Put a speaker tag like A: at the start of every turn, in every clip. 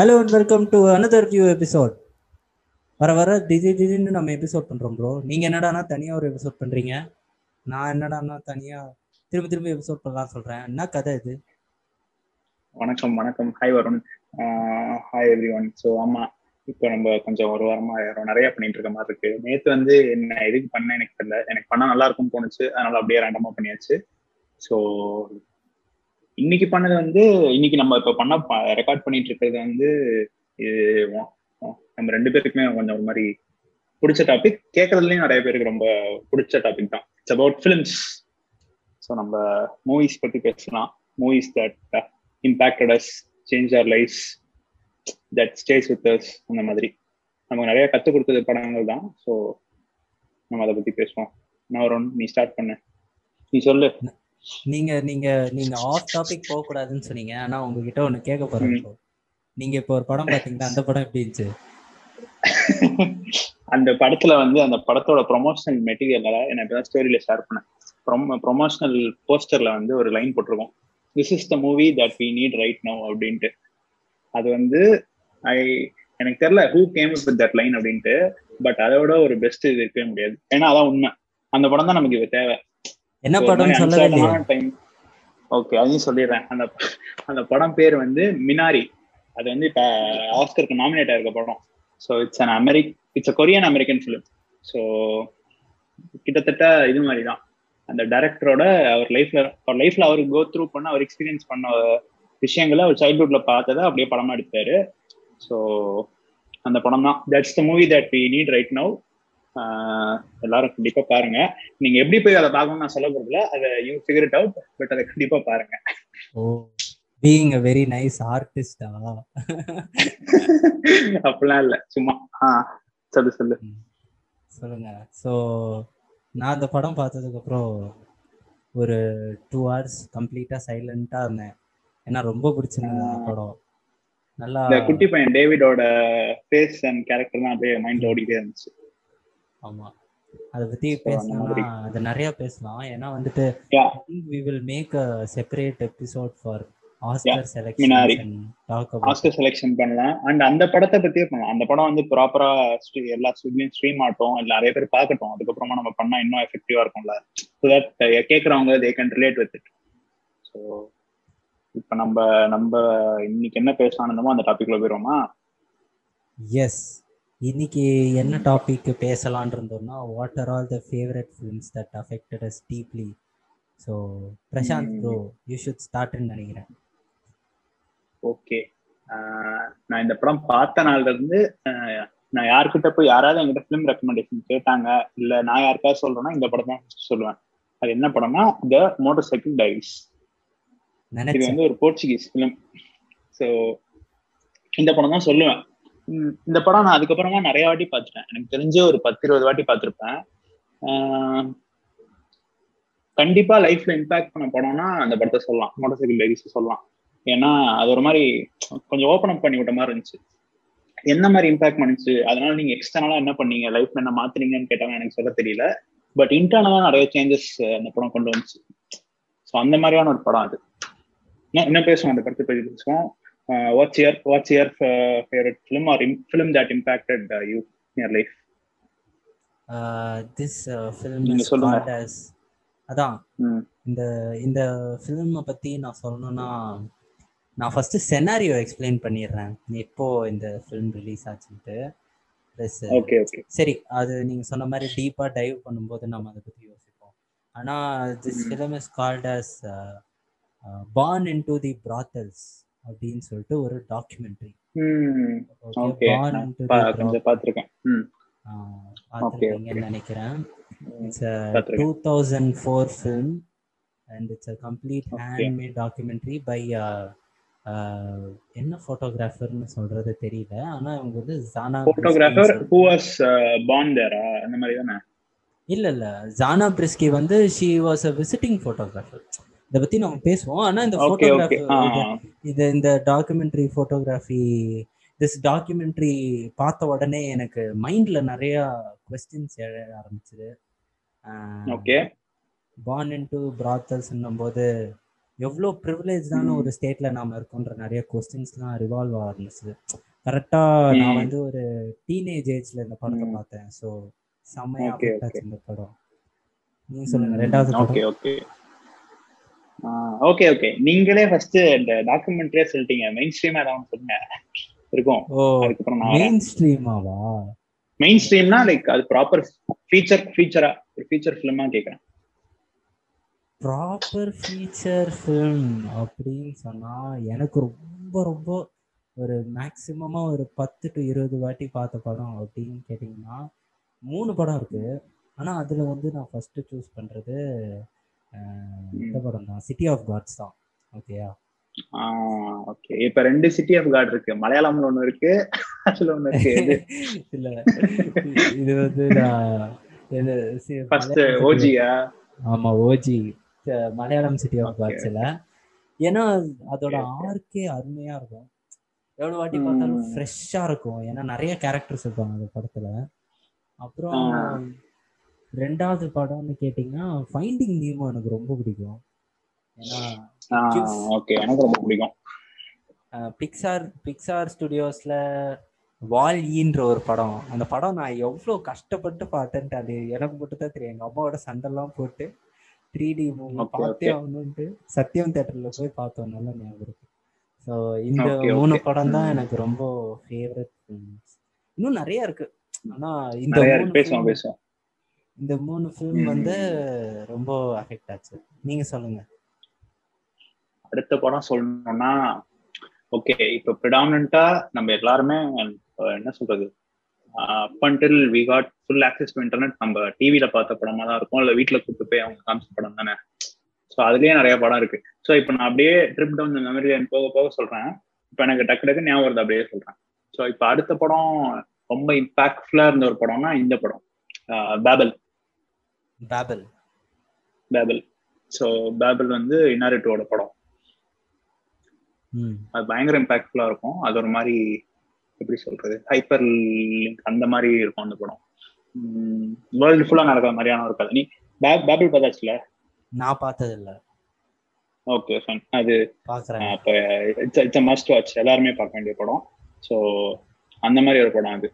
A: Hello and welcome to another view episode வர வர திடீர் திடீர்னு நம்ம எபிசோட் பண்றோம் ப்ரோ நீங்க என்னடானா தனியா ஒரு எபிசோட் பண்றீங்க? நான் என்னடானா தனியா திரும்ப திரும்ப எபிசோட் பண்ணலாம் சொல்றேன். என்ன கதை இது?
B: வணக்கம் வணக்கம். Hi Varun. Hi everyone so ஆமா இப்போ நம்ம கொஞ்சம் ஒரு வாரமா நிறைய பண்ணிட்டு இருக்க மாதிரி இருக்கு. நேத்து வந்து என்ன எதுக்கு பண்ண எனக்கு தெரியல. எனக்கு பண்ணா நல்லா இருக்கும்னு தோணுச்சு. அதனால அப்படியே ரேண்டமாக பண்ணியாச்சு. ஸோ இன்னைக்கு பண்ணது வந்து இன்னைக்கு நம்ம இப்போ பண்ண ரெக்கார்ட் பண்ணிட்டு இருக்கிறது வந்து இது நம்ம ரெண்டு பேருக்குமே கொஞ்சம் ஒரு மாதிரி பிடிச்ச டாபிக் கேட்கறதுலயும் நிறைய பேருக்கு ரொம்ப பிடிச்ச டாபிக் தான். இட்ஸ் அபவுட் ஃபிலிம்ஸ் ஸோ நம்ம மூவிஸ் பத்தி பேசலாம். Movies that impacted us change our lives that stays with us அந்த மாதிரி. நமக்கு நிறைய கற்றுக் கொடுத்தது படங்கள் தான். ஸோ நம்ம அதை பத்தி பேசுவோம். நான் ஒரு நீ ஸ்டார்ட் பண்ண. நீ சொல்லு.
A: நீங்க நீங்க நீங்க ஆஃப் டாபிக் போக கூடாதுன்னு சொன்னீங்க. ஆனா உங்ககிட்ட ஒண்ணு கேட்க போறேன் நீங்க இப்போ ஒரு படம் பாத்தீங்கன்னா அந்த படம் எப்படி இருந்துச்சு?
B: அந்த படத்துல வந்து அந்த படத்தோட ப்ரொமோஷனல் மெட்டீரியல்ல நான் இப்பதான் ஸ்டோரியில ஷேர் பண்ணேன். ப்ரொமோஷனல் போஸ்டர்ல வந்து ஒரு லைன் போட்டிருக்கோம். This is the movie that we need right no அப்படின்ட்டு. அது வந்து ஐ எனக்கு தெரியல who came with that line அப்படின்ட்டு. பட் அதோட ஒரு பெஸ்ட் இது இருக்கவே முடியாது. ஏன்னா அதான் உண்மை. அந்த படம் தான் நமக்கு இது தேவை.
A: என்ன படம் சொல்லவே
B: ஓகே அதையும் சொல்லிடுறேன். அந்த அந்த படம் பேர் வந்து மினாரி. அது வந்து இப்ப ஆஸ்கருக்கு நாமினேட் ஆயிருக்க படம். So it's an அமெரிக் it's a Korean American film so கிட்டத்தட்ட இது மாதிரி தான் அந்த டைரக்டரோட அவர் லைஃப்ல அவர் லைஃப்ல அவருக்கு கோ த்ரூ பண்ண அவர் எக்ஸ்பீரியன்ஸ் பண்ண விஷயங்களை அவர் சைல்ட்ஹுட்ல பார்த்ததை அப்படியே படமா எடுத்தாரு. ஸோ அந்த படம் தான் that's the movie that we need right now எல்லாரும் கண்டிப்பா பாருங்க. நீங்க எப்படி போய் அதை பார்க்கணும்னு நான் சொல்ல போறதுல அதை you figure it out but அதை கண்டிப்பா பாருங்க.
A: Oh being a very nice ஆர்டிஸ்டா
B: அப்படிலாம் இல்ல. சும்மா ஆ சொல்லு சொல்லு.
A: சொல்லுங்க. ஸோ நான் அந்த படம் பார்த்ததுக்கு அப்புறம் ஒரு டூ ஹவர்ஸ் கம்ப்ளீட்டா சைலண்டா இருந்தேன். ஏன்னா ரொம்ப பிடிச்சிருந்தது அந்த படம். நல்லா
B: குட்டி பையன் டேவிடோட ஃபேஸ் அண்ட் கேரக்டர் தான் அப்படியே மைண்ட்ல ஓடிட்டே இருந்துச்சு.
A: ஆமா. அத பத்தி பேசணும்னா அது நிறைய பேசலாம். ஏன்னா வந்துட்டு we will make a separate episode for Oscar selection
B: Oscar selection பண்ணலாம். அண்ட் அந்த படத்தை பத்தியே பண்ணலாம். அந்த படம் வந்து ப்ராப்பரா எல்லா ஸ்ட்ரீம்லயும் ஸ்ட்ரீம் ஆட்டும் இல்ல நிறைய பேர் பார்க்கட்டும். அதுக்கப்புறமா நம்ம பண்ணா இன்னும் எஃபெக்டிவா இருக்கும்ல. So that கேட்கறவங்க they can relate with it so இப்ப நம்ம நம்ம இன்னைக்கு என்ன பேசலாம்னமோ அந்த டாபிக்ல போயிருவோமா?
A: எஸ் இன்னைக்கு என்ன டாபிக் பேசலான் இருந்தோம்னா what are all the favourite films that affected us deeply so Prashanth bro you should ஸ்டார்ட்னு நினைக்கிறேன்.
B: ஓகே நான் இந்த படம் பார்த்த நாள்ல இருந்து நான் யார்கிட்ட போய் யாராவது என்கிட்ட ஃபிலிம் ரெக்கமெண்டேஷன் கேட்டாங்க இல்ல நான் யாருக்காவது சொல்றேன்னா இந்த படம் தான் சொல்லுவேன். அது என்ன படம்னா த மோட்டர் சைக்கிள் டைரிஸ் இது வந்து ஒரு போர்ச்சுகீஸ் ஃபிலிம் ஸோ இந்த படம் தான் சொல்லுவேன். இந்த படம் நான் அதுக்கப்புறமா நிறைய வாட்டி பார்த்துட்டேன். எனக்கு தெரிஞ்ச ஒரு பத்து இருபது வாட்டி பார்த்துருப்பேன். கண்டிப்பா லைஃப்ல இம்பாக்ட் பண்ண படம்னா அந்த படத்தை சொல்லலாம். மோட்டர் சைக்கிள் லேடிஸ் சொல்லலாம். ஏன்னா அது ஒரு மாதிரி கொஞ்சம் ஓப்பன் அப் பண்ணி விட்ட மாதிரி இருந்துச்சு. என்ன மாதிரி இம்பாக்ட் பண்ணுச்சு? அதனால நீங்க எக்ஸ்டர்னலா என்ன பண்ணீங்க? லைஃப்ல என்ன மாத்துறீங்கன்னு கேட்டாங்க எனக்கு சொல்ல தெரியல. பட் இன்டர்னலா நிறைய சேஞ்சஸ் அந்த படம் கொண்டு வந்துச்சு. ஸோ அந்த மாதிரியான ஒரு படம் அது. என்ன பேசுவோம் அந்த படத்தை பற்றி பேசுவோம். What's your what's your favourite film or film that impacted you in your life
A: this film சொல்லுங்க. அதான். இந்த இந்த ஃபிலிமை பத்தி நான் சொல்லணும்னா நான் ஃபர்ஸ்ட் செனாரியோ எக்ஸ்பிளைன் பண்ணிடுறேன். எப்போ இந்த ஃபிலிம் ரிலீஸ் ஆச்சுன்ட்டு. ப்ளஸ் சரி அது நீங்க சொன்ன மாதிரி டீப்பா டைவ் பண்ணும்போது நம்ம அதை பத்தி யோசிப்போம். ஆனா this film is called as born into the brothels அப்படின்னு சொல்லிட்டு ஒரு டாக்குமெண்ட்ரி பார்த்துருக்கீங்கன்னு நினைக்கிறேன். It's two thousand four film and it's a complete handmade documentary by என்ன போட்டோகிராஃபர்னு சொல்றது தெரியல. ஆனா அவங்க வந்து Zana
B: photographer who was born தேரா அந்த மாதிரி தானே?
A: இல்ல இல்ல. ஜானா பிரிஸ்கி வந்து she was a visiting photographer இத பத்தி நம்ம பேசுவோம். ஆனா இந்த போட்டோகிராஃபி இது இந்த டாக்குமெண்ட்ரி போட்டோகிராஃபி திஸ் டாக்குமெண்ட்ரி பார்த்த உடனே எனக்கு மைண்ட்ல நிறைய கொஸ்டின்ஸ் எழ ஆரம்பிச்சது.
B: Okay.
A: Born in to brothels போது எவ்வளோ ப்ரிவிலேஜான ஒரு ஸ்டேட்ல நாம இருக்கோன்ற நிறைய கொஸ்டின்ஸ்லாம் ரிவால்வ் ஆரம்பிச்சுது. கரெக்டா நான் வந்து ஒரு டீனேஜ் ஏஜ்ல இந்த படத்தை பார்த்தேன். ஸோ செம்மையா இந்த படம். நீங்க சொல்லுங்க ரெண்டாவது
B: ஓகே ஓகே. ஓகே ஓகே நீங்களே ஃபர்ஸ்ட் இந்த டாக்குமெண்ட்ரியா சொல்லிட்டீங்க. மெயின் ஸ்ட்ரீமா ஏதாவது சொல்லுங்க. இருக்கும்.
A: அதுக்கப்புறம் மெயின் ஸ்ட்ரீமாவா
B: மெயின் ஸ்ட்ரீம்னா லைக் அது ப்ராப்பர் ஃபீச்சர் ஃபீச்சரா ஒரு ஃபீச்சர் ஃபிலிமா கேக்குறேன்.
A: ப்ராப்பர் ஃபீச்சர் ஃபிலிம் அப்படின்னு சொன்னா எனக்கு ரொம்ப ரொம்ப ஒரு மேக்சிமமா ஒரு பத்து டு இருபது வாட்டி பார்த்த படம் அப்படின்னு கேட்டிங்கன்னா மூணு படம் இருக்கு. ஆனா அதுல வந்து நான் ஃபர்ஸ்ட் சூஸ் பண்றது இந்த படம் தான். சிட்டி ஆஃப் காட்ஸ் தான். ஓகேயா
B: ஓகே இப்ப ரெண்டு சிட்டி ஆஃப் காட் இருக்கு. மலையாளம்ல ஒண்ணு இருக்கு. அதுல ஒண்ணு இருக்கு.
A: இல்ல. இது வந்து நான்
B: ஃபர்ஸ்ட் ஓஜியா
A: ஆமா ஓஜி மலையாளம் சிட்டி ஆஃப் காட்ஸ்ல ஏன்னா அதோட ஆர்க்கே அருமையா இருக்கும். எவ்வளவு வாட்டி பார்த்தாலும் ஃப்ரெஷ்ஷா இருக்கும். ஏன்னா நிறைய கேரக்டர்ஸ் இருப்பாங்க அந்த படத்துல. அப்புறம் ரெண்டாவது படம்னு கேட்டீங்கன்னா ஃபைண்டிங் நீமோ எனக்கு ரொம்ப பிடிக்கும். ஏன்னா
B: ஓகே எனக்கு ரொம்ப பிடிக்கும்.
A: பிக்சார் பிக்சார் ஸ்டுடியோஸ்ல வால் ஈன்ற ஒரு படம். அந்த படம் நான் எவ்வளோ கஷ்டப்பட்டு பார்த்தேன்ட்டு அது எனக்கு மட்டும் தான் தெரியும். எங்க அம்மாவோட சண்டெல்லாம் போட்டு த்ரீ டி மூவி பார்த்தே ஆகணும்ட்டு சத்யம் தேட்டர்ல போய் பார்த்தோம். நல்ல ஞாபகம் இருக்கு. ஸோ இந்த மூணு படம் தான் எனக்கு ரொம்ப ஃபேவரட் இன்னும் நிறைய இருக்கு. ஆனா இந்த
B: பேசுவோம் பேசுவோம்.
A: இந்த மூணு ஃபிலிம் வந்து ரொம்ப அஃபெக்ட் ஆச்சு. நீங்க சொல்லுங்க.
B: அடுத்த படம் சொல்லணும்னா ஓகே இப்போ ப்ரிடாமினா நம்ம எல்லாருமே என்ன சொல்றது? Up until we got full access to internet நம்ம டிவியில பார்த்த படமா தான் இருக்கும். இல்லை வீட்டில் கூப்பிட்டு போய் அவங்க காமிச்ச படம் தானே. ஸோ அதுலயே நிறைய படம் இருக்கு. ஸோ இப்போ நான் அப்படியே ட்ரிப் டவுன் இந்த மெமரி போக போக சொல்றேன். இப்போ எனக்கு டக்கு டக்கு ஞாபகம் வருது அப்படியே சொல்றேன். ஸோ இப்போ அடுத்த படம் ரொம்ப இம்பாக்ட்ஃபுல்லா இருந்த ஒரு படம்னா இந்த படம். Babel
A: Babel
B: Babel so Babel வந்து இன்னாரிட்டோட படம். அது பயங்கர இம்பாக்ட்ஃபுல்லா இருக்கும். அது ஒரு மாதிரி எப்படி சொல்றது ஹைப்பர் லிங்க் அந்த மாதிரி இருக்கும் அந்த படம். வேர்ல்டு ஃபுல்லா நடக்கிற மாதிரியான ஒரு கதை. நீ பேபிள் பார்த்தாச்சுல?
A: நான் பார்த்தது இல்ல
B: ஓகே ஃபைன் அது
A: பாக்குறேன்
B: அப்ப இட்ஸ் இட்ஸ் மஸ்ட் வாட்ச் எல்லாருமே பார்க்க வேண்டிய படம். ஸோ அந்த மாதிரி ஒரு படம் அது.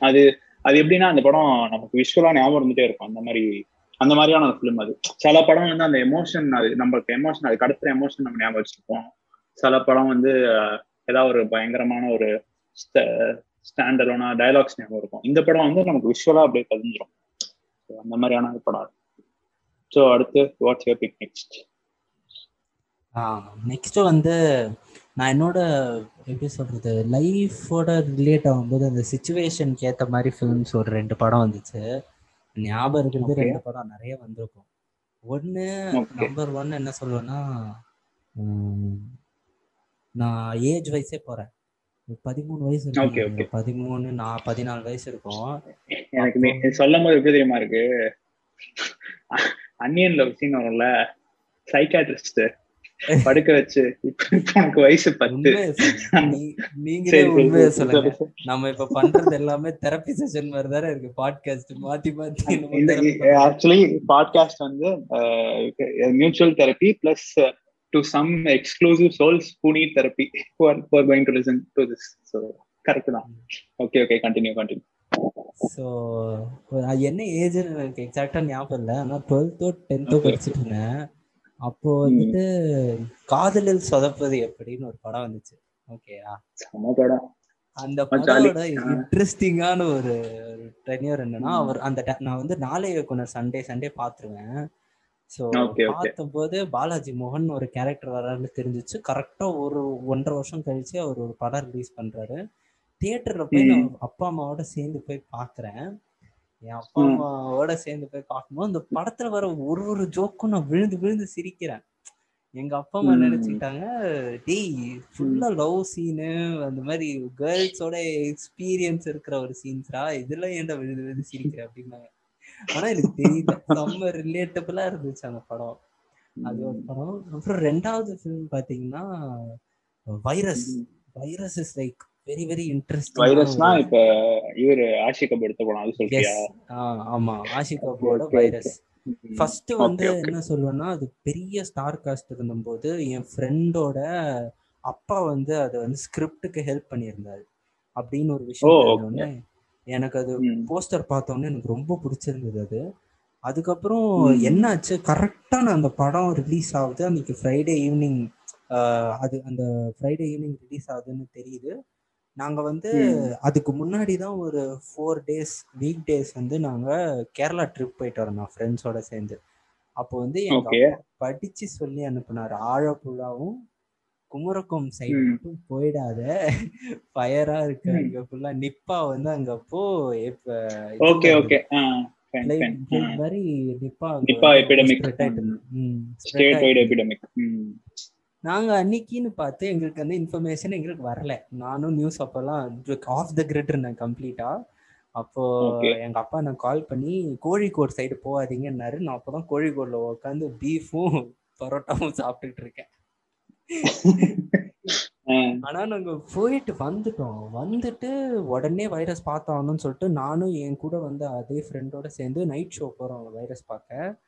B: அது அது எப்படின்னா அந்த படம் நமக்கு விஷுவலா ஞாபகம் இருந்துட்டே இருக்கும். அந்த மாதிரி அந்த மாதிரியான ஒரு ஃபிலிம் அது. சில படம் வந்து அந்த எமோஷன் அது நம்மளுக்கு எமோஷன் அது கடத்துற எமோஷன் நம்ம ஞாபகம் வச்சிருப்போம். சில படம் வந்து ஏதாவது ஒரு பயங்கரமான ஒரு ஸ்டாண்டர்டான டயலாக்ஸ் ஞாபகம் இருக்கும். இந்த படம் வந்து நமக்கு விஷுவலா அப்படியே பதிஞ்சிரும் அந்த மாதிரியான ஒரு படம் ஸோ அடுத்து what's your pick next
A: next வந்து நான் என்னோட எப்படி சொல்றது லைஃபோட ரிலேட் ஆகும்போது அந்த சுச்சுவேஷனுக்கு ஏற்ற மாதிரி ஃபிலிம்ஸ் ஒரு ரெண்டு படம் வந்துச்சு. ஞாபகம் இருக்கிறது ரெண்டு படம் நிறைய வந்திருக்கும். ஒன்று நம்பர் ஒன் என்ன சொல்லுவேன்னா நான் ஏஜ் வயசே போறேன். பதிமூணு வயசு இருக்கும் பதிமூணு நான் பதினாலு வயசு இருக்கும்.
B: எனக்கு சொல்லும் போது எப்படி தெரியுமா இருக்கு? அன்னியன் லவ் சீன் வரும்ல? சைக்காட்ரிஸ்ட் படுக்க வச்சு. உனக்கு வயசு பத்து.
A: நீங்களே உண்மையை சொல்லுங்க. நம்ம இப்ப பண்றது எல்லாமே தெரப்பி செஷன் மாதிரி தானே இருக்கு. பாட்காஸ்ட் மாத்தி மாத்தி
B: ஆக்சுவலி பாட்காஸ்ட் வந்து mutual therapy plus to some exclusive souls who need therapy for for going to listen to this so correct தான். Okay okay continue continue
A: so என்ன ஏஜ் எனக்கு எக்ஸாக்டா ஞாபகம் இல்லை. ஆனால் டுவெல்த்தோ டென்த்தோ படிச்சுட்டு இருந்தேன். அப்போ வந்துட்டு காதலில் சொதப்பது எப்படின்னு ஒரு படம் வந்துச்சு. ஓகேயா
B: படம்.
A: அந்த படத்தோட இன்ட்ரெஸ்டிங்கான ஒரு டென்யூர் என்னன்னா அவர் அந்த நான் வந்து நாளை இயக்குனர் சண்டே சண்டே பாத்துருவேன் ஸோ பார்த்தபோது பாலாஜி மோகன் ஒரு கேரக்டர் வரான்னு தெரிஞ்சிச்சு. கரெக்டா ஒரு ஒன்றரை வருஷம் கழிச்சு அவர் ஒரு படம் ரிலீஸ் பண்றாரு. தியேட்டர்ல போய் நான் அப்பா அம்மாவோட சேர்ந்து போய் பாக்குறேன் என் அப்பா அம்மாவோட சேர்ந்து போய் பார்க்கும்போது அந்த படத்துல வர ஒரு ஒரு ஜோக்கும் நான் விழுந்து விழுந்து சிரிக்கிறேன். எங்க அப்பா அம்மா நினைச்சுக்கிட்டாங்க டேய் ஃபுல்லா லவ் சீனு அந்த மாதிரி கேர்ள்ஸோட எக்ஸ்பீரியன்ஸ் இருக்கிற ஒரு சீன்ஸ்ரா இதெல்லாம் ஏன்டா விழுந்து விழுந்து சிரிக்கிற அப்படின்னாங்க. ஆனா எனக்கு தெரியல. செம்ம ரிலேட்டபிளா இருந்துச்சு அந்த படம். அது ஒரு படம். அப்புறம் ரெண்டாவது ஃபிலிம் பாத்தீங்கன்னா virus virus is like very very interesting
B: வைரஸ்னா இப்ப இவர் ஆஷிக் கப் எடுத்த படம் அது சொல்றியா
A: ஆமா. ஆஷிக் கப்போட வைரஸ். ஃபர்ஸ்ட் வந்து என்ன சொல்லுவேன்னா அது பெரிய ஸ்டார் காஸ்ட் இருந்தபோது என் ஃப்ரெண்டோட அப்பா வந்து அதை வந்து ஸ்கிரிப்டுக்கு ஹெல்ப் பண்ணியிருந்தாரு. அப்படின்னு ஒரு விஷயம் எனக்கு அது போஸ்டர் பார்த்தோன்னே எனக்கு ரொம்ப பிடிச்சிருந்தது அது. அதுக்கப்புறம் என்னாச்சு? கரெக்டாக நான் அந்த படம் ரிலீஸ் ஆகுது. அன்னைக்கு ஃப்ரைடே ஈவினிங் அது அந்த ஃப்ரைடே ஈவினிங் ரிலீஸ் ஆகுதுன்னு தெரியுது. நாங்கள் வந்து அதுக்கு முன்னாடி தான் ஒரு ஃபோர் டேஸ் வீக் டேஸ் வந்து நாங்கள் கேரளா ட்ரிப் போயிட்டு வரோம் ஃப்ரெண்ட்ஸோட சேர்ந்து. அப்போ வந்து எங்க படிச்சு சொல்லி அனுப்புனார். ஆழப்புழாவும் குமரக்கம் சைடு மட்டும் போயிடாத. ஃபயரா இருக்கு அங்க ஃபுல்லா நிப்பா வந்து அங்க போ
B: ஓகே ஓகே
A: மாதிரி Nipah
B: Nipah epidemic state wide epidemic
A: நாங்க அன்னைக்குன்னு பார்த்து எங்களுக்கு அந்த இன்ஃபர்மேஷன் எங்களுக்கு வரல. நானும் நியூஸ் அப்பெல்லாம் ஆஃப் த கிரிட் இருந்தேன் கம்ப்ளீட்டா அப்போ எங்க அப்பா நான் கால் பண்ணி கோழிக்கோடு சைடு போகாதீங்கன்னாரு. நான் அப்பதான் கோழிக்கோடுல உட்காந்து பீஃபும் பரோட்டாவும் சாப்பிட்டுட்டு இருக்கேன். ஆனா நாங்க போயிட்டு வந்துட்டோம். வந்துட்டு உடனே வைரஸ் பார்த்தாகணும்னு சொல்லிட்டு நானும் என் கூட வந்து அதே ஃப்ரெண்டோட சேர்ந்து நைட் ஷோ போறோம் வைரஸ் பார்க்க.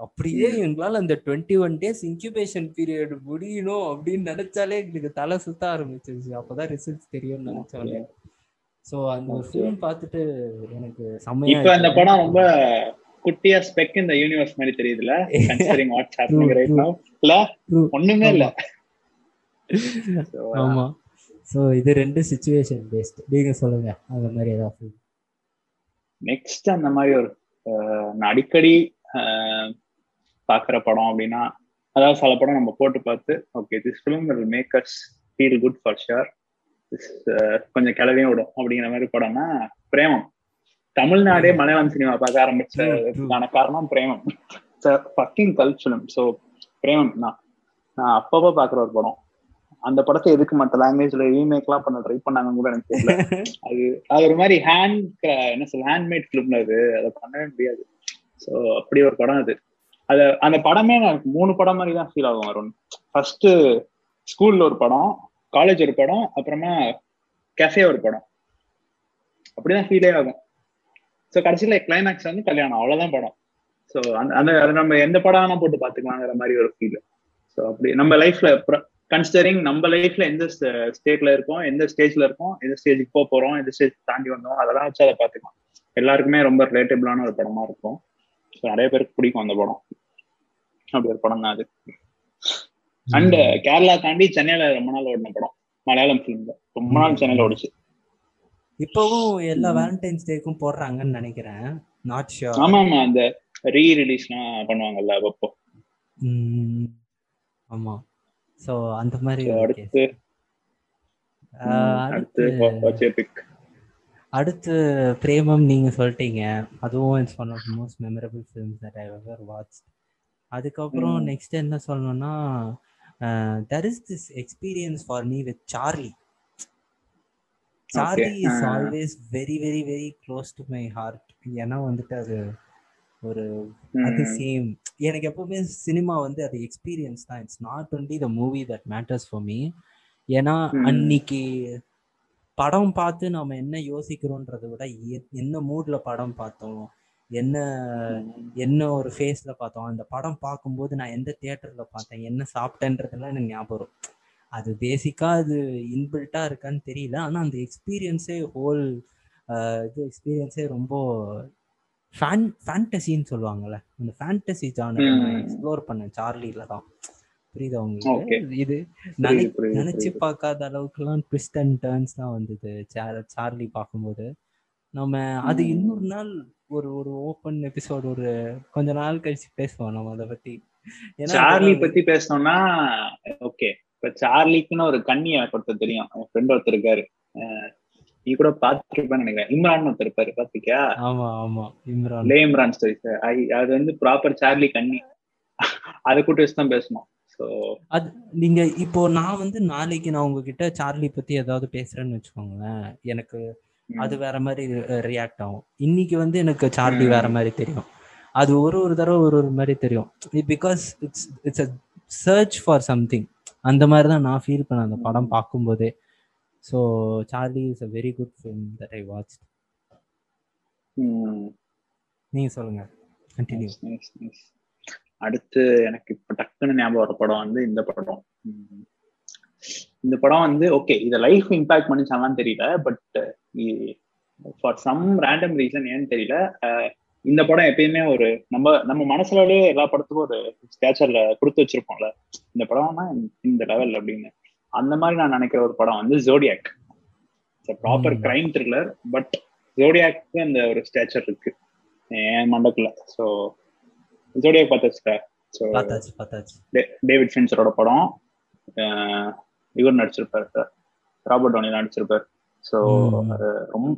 A: அப்படியே எங்களால அந்த twenty one days incubation period முடியணும் அப்படின்னு நினைச்சாலே எங்களுக்கு தலை சுத்த ஆரம்பிச்சிருச்சு. அப்பதான் ரிசல்ட்ஸ் தெரியும்னு நினைச்சோம் சோ அந்த ஒரு ஃபிலிம் பார்த்துட்டு எனக்கு செம்மையா
B: இப்ப அந்த படம் ரொம்ப குட்டியா ஸ்பெக் இந்த யூனிவர்ஸ் மாதிரி தெரியுதுல considering what's happening right now இல்ல? ஒண்ணுமே இல்ல.
A: ஆமா. சோ இது ரெண்டு சிச்சுவேஷன் பேஸ்ட் நீங்க சொல்லுங்க. அந்த மாதிரி ஏதாவது
B: நெக்ஸ்ட் அந்த மாதிரி ஒரு அடிக்கடி பாக்குற படம் அப்படின்னா அதாவது சில படம் நம்ம போட்டு பார்த்து okay this film will make us feel good for sure கொஞ்சம் கிளவியும் விடும் அப்படிங்கிற மாதிரி படம்னா பிரேமம். தமிழ்நாடே மலையாளம் சினிமா பார்க்க ஆரம்பிச்சதுக்கான காரணம் Premam. Fucking cult film so Premam தான். நான் அப்பப்போ பாக்குற ஒரு படம். அந்த படத்தை எதுக்கு மற்ற லாங்குவேஜ்ல ரீமேக்லாம் பண்ண ட்ரை பண்ணாங்க கூட எனக்கு தெரியல. அது அது ஒரு மாதிரி ஹேண்ட் என்ன சொல்ல ஹேண்ட்மேட் ஃபிலிம்ல அது. அதை பண்ணவே முடியாது. ஸோ அப்படி ஒரு படம் அது. அத அந்த படமே எனக்கு மூணு படம் மாதிரி தான் ஃபீல் ஆகும் அருண். ஃபர்ஸ்ட் ஸ்கூல்ல ஒரு படம் காலேஜ் ஒரு படம் அப்புறமா கெஃபே ஒரு படம். அப்படிதான் ஃபீலே ஆகும். ஸோ கடைசியில கிளைமேக்ஸ் வந்து கல்யாணம் அவ்வளவுதான் படம். ஸோ அந்த அந்த அது நம்ம எந்த படம் வேணா போட்டு பார்த்துக்கலாங்கிற மாதிரி ஒரு ஃபீல் ஸோ அப்படி நம்ம லைஃப்ல கன்சிடரிங் நம்ம லைஃப்ல எந்த ஸ்டேட்ல இருக்கோம் எந்த ஸ்டேஜ்ல இருக்கோம் எந்த ஸ்டேஜுக்கு போக போறோம் எந்த ஸ்டேஜ் தாண்டி வந்தோம் அதெல்லாம் வச்சு அதை பார்த்துக்கலாம். எல்லாருக்குமே ரொம்ப ரிலேட்டபிளான ஒரு படமா இருக்கும். ஸோ நிறைய பேருக்கு பிடிக்கும் அந்த படம். அப்படி ஒரு படம் தான் அது. அண்ட் கேரளா தாண்டி சென்னையில ரொம்ப நாள் ஓடின படம் மலையாளம் ஃபிலிம்ல ரொம்ப நாள் சென்னையில ஓடிச்சு.
A: இப்பவும் எல்லா வேலண்டைன்ஸ் டேக்கும் போடுறாங்கன்னு நினைக்கிறேன். நாட் ஷியோர்
B: ஆமா ஆமா அந்த ரீ ரிலீஸ்லாம் பண்ணுவாங்கல்ல அப்பப்போ
A: ஆமா. சோ அந்த மாதிரி
B: அடுத்து. அடுத்து
A: பிரேமம் நீங்க சொல்லிட்டீங்க. அதுவும் it's one of most memorable films that I ever watch அதுக்கப்புறம் நெக்ஸ்ட் என்ன சொல்லணும்னா there is this experience for me with Charlie Charlie is always very very very close to my heart ஏன்னா வந்துட்டு அது ஒரு அது சேம் எனக்கு எப்பவுமே சினிமா வந்து அது எக்ஸ்பீரியன்ஸ் தான். It's not only the movie that matters for me ஏன்னா அன்னைக்கு படம் பார்த்து நம்ம என்ன யோசிக்கிறோன்றத விட என்ன மூட்ல படம் பார்த்தோம்? என்ன என்ன ஒரு ஃபேஸ்ல பார்த்தோம். அந்த படம் பார்க்கும்போது நான் எந்த தியேட்டர்ல பார்த்தேன் என்ன சாப்பிட்டேன்றதெல்லாம் எனக்கு ஞாபகம் அது பேசிக்கா அது இன்பில்ட்டா இருக்கான்னு தெரியல. ஆனா அந்த எக்ஸ்பீரியன்ஸே ஹோல் இது எக்ஸ்பீரியன்ஸே ரொம்ப ஃபேன் ஃபேண்டசின்னு சொல்லுவாங்கல்ல. அந்த ஃபேண்டசி ஜானர் நான் எக்ஸ்ப்ளோர் பண்ணேன். சார்லியில தான். புரியுதா உங்களுக்கு? இது நினைச்சு பார்க்காத அளவுக்குலாம் ட்விஸ்ட் அண்ட் டேர்ன்ஸ் தான் வந்தது. சார்லி பார்க்கும்போது. நம்ம அது இன்னொரு நாள் ஒரு ஒரு ஓப்பன் எபிசோட் ஒரு கொஞ்ச நாள் கழிச்சு பேசுவோம் நம்ம அதை பத்தி.
B: சார்லி பத்தி பேசணும்னா ஓகே இப்ப சார்லிக்குன்னு ஒரு கண்ணி எனக்கு ஒருத்தர் தெரியும். என் ஃப்ரெண்ட் ஒருத்தர் இருக்காரு. நீ கூட பாத்துருப்பேன்னு நினைக்கிறேன். இம்ரான் ஒருத்தர் இருப்பாரு பாத்திருக்கியா
A: ஆமா ஆமா. இம்ரான்.
B: லே இம்ரான் ஸ்டோரிஸ் அது வந்து ப்ராப்பர் சார்லி கண்ணி. அதை கூட்டு வச்சு தான் பேசணும்.
A: அது நீங்க இப்போ நான் வந்து நாளைக்கு நான் உங்ககிட்ட சார்லி பத்தி ஏதாவது பேசுறேன்னு வச்சுக்கோங்களேன். எனக்கு அது வேற மாதிரி ரியாக்ட் ஆகும். இன்னைக்கு வந்து எனக்கு சார்லி வேற மாதிரி தெரியும். அது ஒரு ஒரு தடவை ஒரு ஒரு மாதிரி தெரியும். Because it's it's a search for something அந்த மாதிரி தான் நான் ஃபீல் பண்ணேன் அந்த படம் பார்க்கும்போதே. So Charlie is a very good film that I watch நீங்க சொல்லுங்க. கண்டினியூ
B: அடுத்து எனக்கு இப்ப டக்குன்னு ஞாபகம் வர படம் வந்து இந்த படம். இந்த படம் வந்து ஓகே இத லைஃப் இம்பாக்ட் பண்ணிச்சாலாம் தெரியல but for some random reason ஏன்னு தெரியல இந்த படம் எப்பயுமே ஒரு நம்ம நம்ம மனசுலயே எல்லா படத்துக்கும் ஒரு ஸ்டேச்சர்ல கொடுத்து வச்சிருப்போம்ல. இந்த படம்னா இந்த லெவல் அப்படின்னு. அந்த மாதிரி நான் நினைக்கிற ஒரு படம் வந்து Zodiac proper crime thriller but ஜோடியாக்கு அந்த ஒரு ஸ்டேச்சர் இருக்கு. என் மண்டக்குல ஸோ ஜோடியாக் பார்த்தாச்சுல ஸோ டேவிட் ஃபின்சரோட படம் இவர் நடிச்சிருப்பாரு ராபர்ட் டோனி நடிச்சிருப்பார். ஸோ ரொம்ப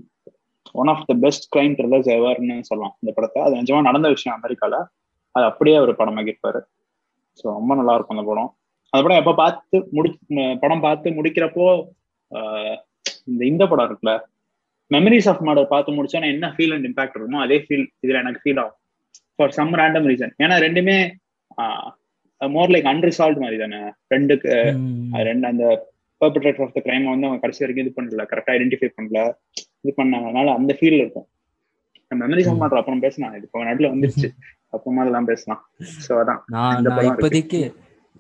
B: one of the best crime thrillers எவர்னு சொல்லலாம். இந்த படத்தை. அது நிஜமா நடந்த விஷயம் அமெரிக்கால. அது அப்படியே அவர் படமாக்கியிருப்பாரு ஸோ ரொம்ப நல்லா இருக்கும் அந்த படம். அந்த படம் எப்போ பார்த்து முடி படம் பார்த்து முடிக்கிறப்போ இந்த இந்த படம் இருக்குல்ல. மெமரிஸ் ஆஃப் மர்டர் பார்த்து முடிச்சா என்ன ஃபீல் அண்ட் இம்பாக்ட் இருக்குமோ அதே ஃபீல் இதுல எனக்கு ஃபீல் ஆகும். ஃபார் சம் ரேண்டம் ரீசன் ஏன்னா ரெண்டுமே மோர் லைக் அன்ரிசால்வ் மாதிரி தானே. ரெண்டுக்கு ரெண்டு அந்த பர்பட்ரேட்டர் ஆஃப் த கிரைம் வந்து அவங்க கடைசி வரைக்கும் இது பண்ணல கரெக்டா ஐடென்டிஃபை பண்ணல இது பண்ணாங்கனால அந்த ஃபீல் இருக்கும் மெமரிஸ் ஆஃப் மர்டர் அப்புறம் பேசலாம். இது இப்போ நடுவில் வந்துருச்சு. அப்புறமா அதெல்லாம் பேசலாம். ஸோ அதான்.
A: நான் இப்போதைக்கு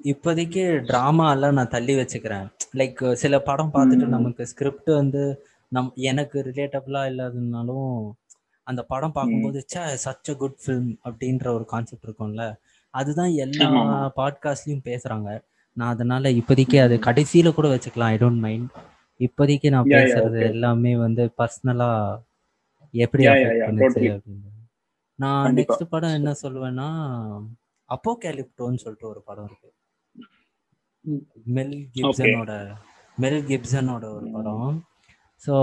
A: இப்போதைக்கு ட்ராமா எல்லாம் நான் தள்ளி வச்சுக்கிறேன். லைக் சில படம் பார்த்துட்டு நமக்கு ஸ்கிரிப்ட் வந்து நம் எனக்கு ரிலேட்டபிளா இல்லாததுனாலும் அந்த படம் பார்க்கும்போது say such a good film அப்படின்ற ஒரு கான்செப்ட் இருக்கும்ல. அதுதான் எல்லா பாட்காஸ்ட்லயும் பேசுறாங்க. நான் அதனால இப்போதைக்கு அது கடைசியில கூட வச்சுக்கலாம். ஐ டோன்ட் மைண்ட் இப்போதைக்கு நான் பேசுறது எல்லாமே வந்து பர்சனலா எப்படி நான் நெக்ஸ்ட் படம் என்ன சொல்லுவேன்னா அப்போ கேலிப்டோன்னு சொல்லிட்டு ஒரு படம் இருக்கு. மெல் கிப்சனோட மெல் கிப்சனோட ஒரு படம். ஸோ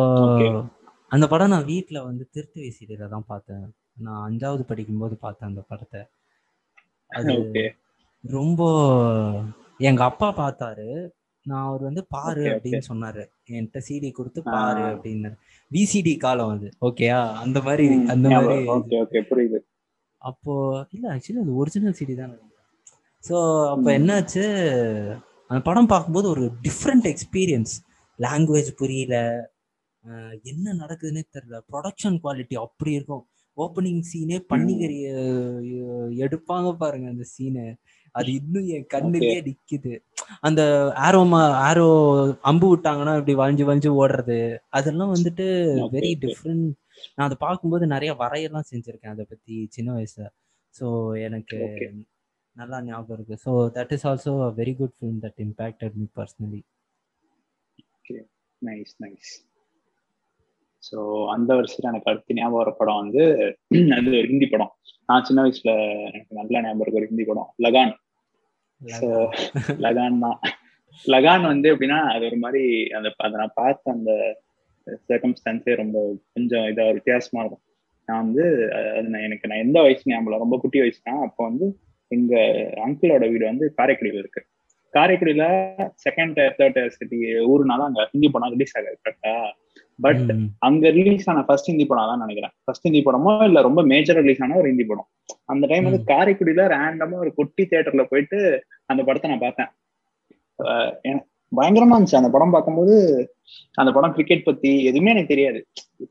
A: அந்த படம் நான் வீட்டில் வந்து திருட்டு விசிடியில தான் பார்த்தேன். நான் அஞ்சாவது படிக்கும்போது பார்த்தேன் அந்த படத்தை. அது ரொம்ப எங்க அப்பா பார்த்தாரு நான் அவர் வந்து பாரு அப்படின்னு சொன்னாரு. என்கிட்ட சிடி கொடுத்து பாரு அப்படின்னு விசிடி காலம் அது ஓகேயா அந்த மாதிரி அந்த மாதிரி.
B: புரியுது.
A: அப்போ இல்ல ஆக்சுவலி அது ஒரிஜினல் சிடி தான். ஸோ அப்போ என்னாச்சு? அந்த படம் பார்க்கும்போது ஒரு டிஃப்ரெண்ட் எக்ஸ்பீரியன்ஸ் லாங்குவேஜ் புரியல. என்ன நடக்குதுன்னே தெரியல. ப்ரொடக்ஷன் குவாலிட்டி அப்படி இருக்கும். ஓப்பனிங் சீனே பன்னிகரி எடுப்பாங்க பாருங்க அந்த சீனு அது இன்னும் என் கண்ணுக்கே நிக்குது. அந்த ஆரோ ஆரோ அம்பு விட்டாங்கன்னா இப்படி வளைஞ்சு வளைஞ்சு ஓடுறது. அதெல்லாம் வந்துட்டு வெரி டிஃப்ரெண்ட் நான் அதை பார்க்கும்போது நிறைய வரையெல்லாம் செஞ்சிருக்கேன் அதை பத்தி சின்ன வயசுல. ஸோ எனக்கு நல்லா ஞாபகம் இருக்கு. So that is also a very good film that impacted me personally
B: nice nice so அந்த வருஷத்துல எனக்கு அடுத்து ஞாபகம் வர படம் வந்து அது ஒரு ஹிந்தி படம். நான் சின்ன வயசுல எனக்கு நல்ல ஞாபகம் ஒரு ஹிந்தி படம். லகான். ஸோ லகான். தான். லகான் வந்து எப்படின்னா அது ஒரு மாதிரி அந்த அதை நான் பார்த்த அந்த சர்க்கம்ஸ்டான்ஸே ரொம்ப கொஞ்சம் இதாக வித்தியாசமா இருக்கும். நான் வந்து அது நான் எனக்கு நான் எந்த வயசு ஞாபகம் ரொம்ப குட்டி வயசு தான் அப்போ வந்து எங்க அங்கிளோட வீடு வந்து காரைக்குடியில் இருக்கு. காரைக்குடியில செகண்ட் தேர்ட் சிட்டி ஊருனால அங்க ஹிந்தி படம் ரிலீஸ் ஆகாது கரெக்டா பட் அங்க ரிலீஸ் ஆன ஃபர்ஸ்ட் ஹிந்தி படம் தான் நினைக்கிறேன். ஃபர்ஸ்ட் ஹிந்தி படமோ இல்ல ரொம்ப மேஜர் ரிலீஸ் ஆன ஒரு ஹிந்தி படம். அந்த டைம் வந்து காரைக்குடியில ரேண்டமா ஒரு குட்டி தியேட்டர்ல போயிட்டு அந்த படத்தை நான் பார்த்தேன். பயங்கரமா இருந்துச்சு. அந்த படம் பார்க்கும்போது அந்த படம் கிரிக்கெட் பத்தி எதுவுமே எனக்கு தெரியாது.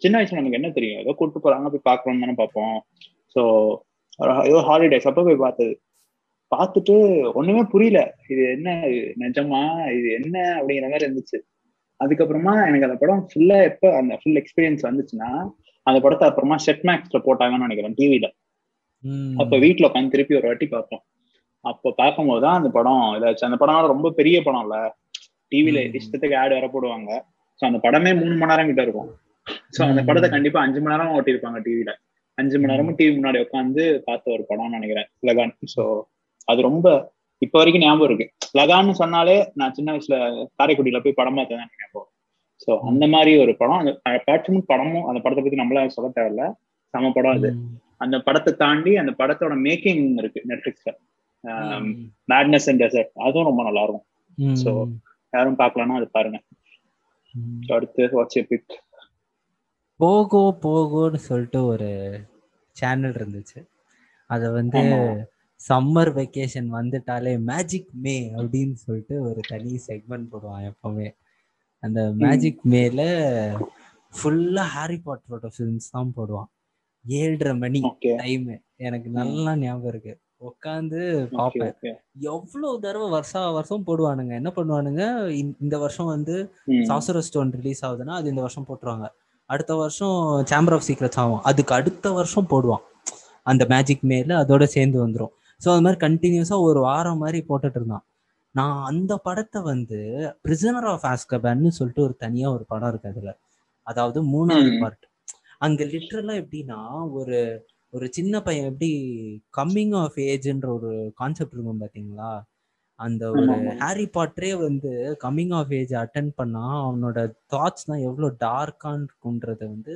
B: சின்ன வயசுல நமக்கு என்ன தெரியும்? ஏதோ கூட்டு போறாங்க போய் பாக்குறோம்னு தானே பார்ப்போம். ஸோ ஏதோ ஹாலிடேஸ் அப்போ போய் பார்த்தது. பார்த்துட்டு ஒண்ணுமே புரியல. இது என்ன நிஜமா? இது என்ன? அப்படிங்கிற மாதிரி இருந்துச்சு. அதுக்கப்புறமா எனக்கு அந்த படம் ஃபுல்லா எப்ப அந்த ஃபுல் எக்ஸ்பீரியன்ஸ் வந்துச்சுன்னா அந்த படத்தை அப்புறமா செட் மேக்ஸ்ல போட்டாங்கன்னு நினைக்கிறேன் டிவில அப்ப வீட்டுல உட்காந்து திருப்பி ஒரு வாட்டி பார்த்தோம் அப்ப பார்க்கும்போது தான் அந்த படம் இதாச்சு. அந்த படம் ரொம்ப பெரிய படம் இல்ல டிவில இஷ்டத்துக்கு ஆடு வர போடுவாங்க. ஸோ அந்த படமே மூணு மணி நேரம் கிட்ட இருக்கும். ஸோ அந்த படத்தை கண்டிப்பா அஞ்சு மணி நேரம் ஓட்டியிருப்பாங்க டிவில அஞ்சு மணி நேரமும் டிவி முன்னாடி உட்காந்து பார்த்த ஒரு படம்னு நினைக்கிறேன் லகான் ஸோ அது ரொம்ப இப்ப வரைக்கும் ஞாபகம் இருக்கு. லகான்னு சொன்னாலே நான் சின்ன வயசுல காரைக்குடியில போய் படம் பார்த்தேன் ஞாபகம் ஸோ அந்த மாதிரி ஒரு படம். அந்த பாட்டும் படமும் அந்த படத்தை பத்தி நம்மள சொல்ல தேவையில்ல. சம படம் அது. அந்த படத்தை தாண்டி அந்த படத்தோட மேக்கிங் இருக்கு நெட்ஃபிளிக்ஸ்ல. மேட்னஸ் அண்ட் டெசர்ட் அதுவும் ரொம்ப நல்லா இருக்கும் ஸோ யாரும் பார்க்கலன்னா அது பாருங்க. அடுத்து வாட்ச் பிக்
A: போகோ போகோன்னு சொல்லிட்டு ஒரு சேனல் இருந்துச்சு. அதை வந்து சம்மர் வெக்கேஷன் வந்துட்டாலே மேஜிக் மே அப்படின்னு சொல்லிட்டு ஒரு தனி செக்மெண்ட் போடுவான் எப்பவுமே. அந்த மேஜிக் மேல ஃபுல்லா ஹாரி பாட்டரோட ஃபிலிம்ஸ் தான் போடுவான். ஏழரை மணி டைம் எனக்கு நல்லா ஞாபகம் இருக்கு. உட்காந்து பார்ப்பேன். எவ்வளவு தடவை வருஷா வருஷம் போடுவானுங்க. என்ன பண்ணுவானுங்க? இந்த வருஷம் வந்து சாசர ஸ்டோன் ரிலீஸ் ஆகுதுன்னா அது இந்த வருஷம் போட்டுருவாங்க. அடுத்த வருஷம் சாம்பர் ஆஃப் சீக்ரெட்ஸ் ஆகும். அதுக்கு அடுத்த வருஷம் போடுவான். அந்த மேஜிக் மேல அதோட சேர்ந்து வந்துடும் ஸோ அது மாதிரி கண்டினியூஸா ஒரு வாரம் மாதிரி போட்டுட்டு இருந்தான். நான் அந்த படத்தை வந்து பிரிசனர் ஆஃப் ஆஸ்கபேன்னு சொல்லிட்டு ஒரு தனியா ஒரு படம் இருக்கு அதுல. அதாவது மூணாவது பார்ட் அங்க லிட்ரலா எப்படின்னா ஒரு ஒரு சின்ன பையன் எப்படி கம்மிங் ஆஃப் ஏஜ்ன்ற ஒரு கான்செப்ட் இருக்கும் பாத்தீங்களா? அந்த ஒரு ஹாரி பாட்டரே வந்து கம்மிங் ஆஃப் ஏஜ் அட்டன் பண்ணா அவனோட தாட்ஸ் தான் எவ்வளவு டார்க்கான் இருக்குன்றத வந்து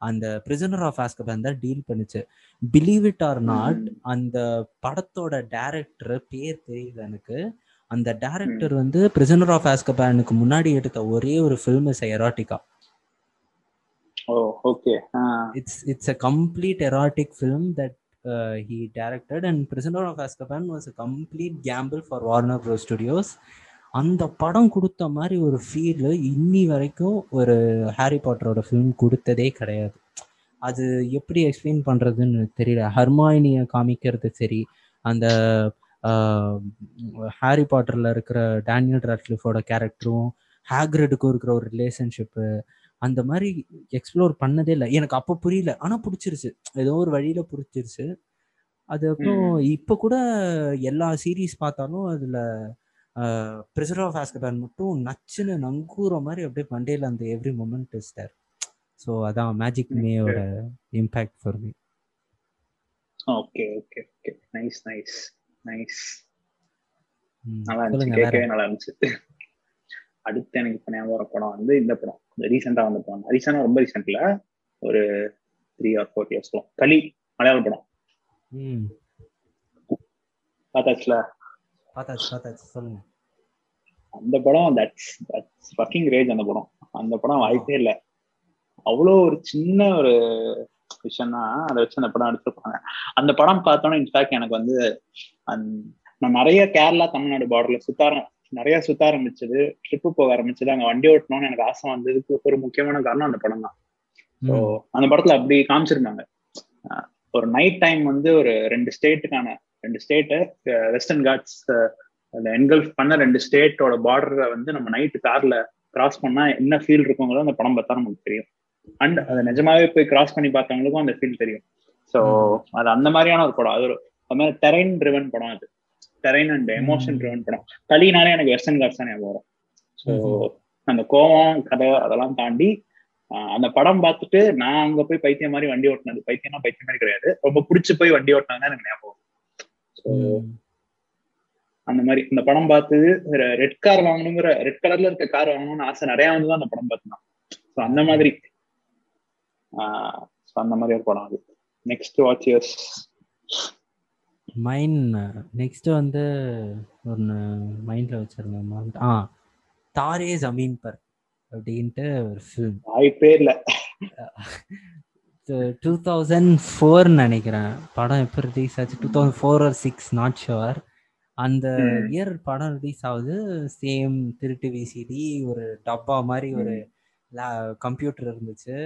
A: அந்த பிரிசனர் ஆஃப் ஆஸ்கபேன் தான் டீல் பண்ணுச்சு. பிலீவ் இட் ஆர் நாட் அந்த படத்தோட டைரக்டர் பேர் தெரியல எனக்கு. அந்த டைரக்டர் வந்து பிரிசனர் ஆஃப் ஆஸ்கபேனுக்கு முன்னாடி எடுத்த ஒரே ஒரு film is erotica
B: okay
A: it's it's a complete erotic film that he directed and Prisoner of Azkaban was a complete gamble for Warner Bros studios அந்த படம் கொடுத்த மாதிரி ஒரு ஃபீல் இன்னி வரைக்கும் ஒரு ஹாரி பாட்டரோட ஃபிலிம் கொடுத்ததே கிடையாது. அது எப்படி எக்ஸ்பிளைன் பண்றதுன்னு தெரியல. ஹர்மாயினியை காமிக்கிறது சரி அந்த ஹாரி பாட்டர்ல இருக்கிற டேனியல் ராட்லிஃபோட கேரக்டரும் ஹேக்ரடுக்கும் இருக்கிற ஒரு ரிலேஷன்ஷிப்பு அந்த மாதிரி எக்ஸ்ப்ளோர் பண்ணதே இல்லை. எனக்கு அப்போ புரியல. ஆனால் பிடிச்சிருச்சு. ஏதோ ஒரு வழியில பிடிச்சிருச்சு. அது அப்புறம் இப்போ கூட எல்லா சீரீஸ் பார்த்தாலும் அதில் ப்ரிசர் ஆஃப் ஆஸ்கபேன் மட்டும் நச்சுன்னு நங்கூற மாதிரி அப்படியே மண்டேல அந்த every moment is there so அதான் magic மேயோட impact for me
B: okay okay okay nice nice nice நல்லா இருந்துச்சு. கேட்கவே நல்லா இருந்துச்சு. அடுத்து எனக்கு இப்போ ஞாபகம் வர படம் வந்து இந்த படம். ரீசெண்டா வந்த படம். ரீசெண்டா ரொம்ப ரீசெண்ட்ல ஒரு three or four years Kali மலையாள படம். பார்த்தாச்சுல?
A: பார்த்தாச்சு பார்த்தாச்சு சொல்லுங்க.
B: அந்த படம் தட்ஸ் தட்ஸ் ஃபக்கிங் ரேஜ் அந்த படம். அந்த படம் வாய்ப்பே இல்லை. அவ்வளோ ஒரு சின்ன ஒரு விஷயம் தான் அதை வச்சு அந்த படம் எடுத்திருப்பாங்க. அந்த படம் பார்த்தோன்னா இன்ஃபேக்ட் எனக்கு வந்து நான் நிறைய கேரளா தமிழ்நாடு பார்டர்ல சுத்தாரம் நிறைய சுத்த ஆரம்பிச்சது ட்ரிப்பு போக ஆரம்பிச்சது அங்க வண்டி ஓட்டணும்னு எனக்கு ஆசை வந்ததுக்கு ஒரு முக்கியமான காரணம் அந்த படம் தான். ஸோ அந்த படத்துல அப்படி காமிச்சிருந்தாங்க. ஒரு நைட் டைம் வந்து ஒரு ரெண்டு ஸ்டேட்டுக்கான ரெண்டு ஸ்டேட்டு வெஸ்டர்ன் காட்ஸ் அந்த என்கல்ஃப் பண்ண ரெண்டு ஸ்டேட்டோட பார்டரை வந்து நம்ம நைட்டு கார்ல கிராஸ் பண்ணா என்ன ஃபீல் இருக்குங்கிறத அந்த படம் பார்த்தா நமக்கு தெரியும். அண்ட் அதை நிஜமாவே போய் கிராஸ் பண்ணி பார்த்தவங்களுக்கும் அந்த ஃபீல் தெரியும். ஸோ அது அந்த மாதிரியான ஒரு படம். அது ஒரு அது மாதிரி டெரைன் ட்ரிவன் படம் அது. டெரைன் அண்ட் எமோஷன் ட்ரிவன் படம். களினாலே எனக்கு வெஸ்டர்ன் காட்ஸ் தான் ஞாபகம் வரும். ஸோ அந்த கோவம் கதை அதெல்லாம் தாண்டி அந்த படம் பார்த்துட்டு நான் அங்க போய் பைத்தியம் மாதிரி வண்டி ஓட்டினது. பைத்தியம்னா பைத்தியம் மாதிரி கிடையாது. ரொம்ப பிடிச்சி போய் வண்டி ஓட்டினது எனக்கு ஞாபகம் ஸோ அந்த மாதிரி இந்த படம் பார்த்து ரெட் கார் வாங்கணுங்கிற ரெட் கலர்ல இருக்க கார் வாங்கணும்னு ஆசை நிறைய வந்து தான் அந்த படம் பார்த்துதான் ஸோ அந்த மாதிரி. அந்த மாதிரி ஒரு படம் அது. Next watch years
A: mind next வந்து ஒன்று மைண்ட்ல வச்சிருந்தேன் ஆ தாரே ஜமீன் பர் அப்படின்ட்டு ஒரு ஃபிலிம்
B: வாய்ப்பே இல்லை.
A: டூ தௌசண்ட் ஃபோர்னு நினைக்கிறேன். படம் எப்போ ரிலீஸ் ஆச்சு? Two thousand four or six not sure அந்த இயர் படம் ரிலீஸ் ஆகுது. சேம் திருட்டு விசிடி ஒரு டப்பா மாதிரி ஒரு கம்ப்யூட்டர் இருந்துச்சு.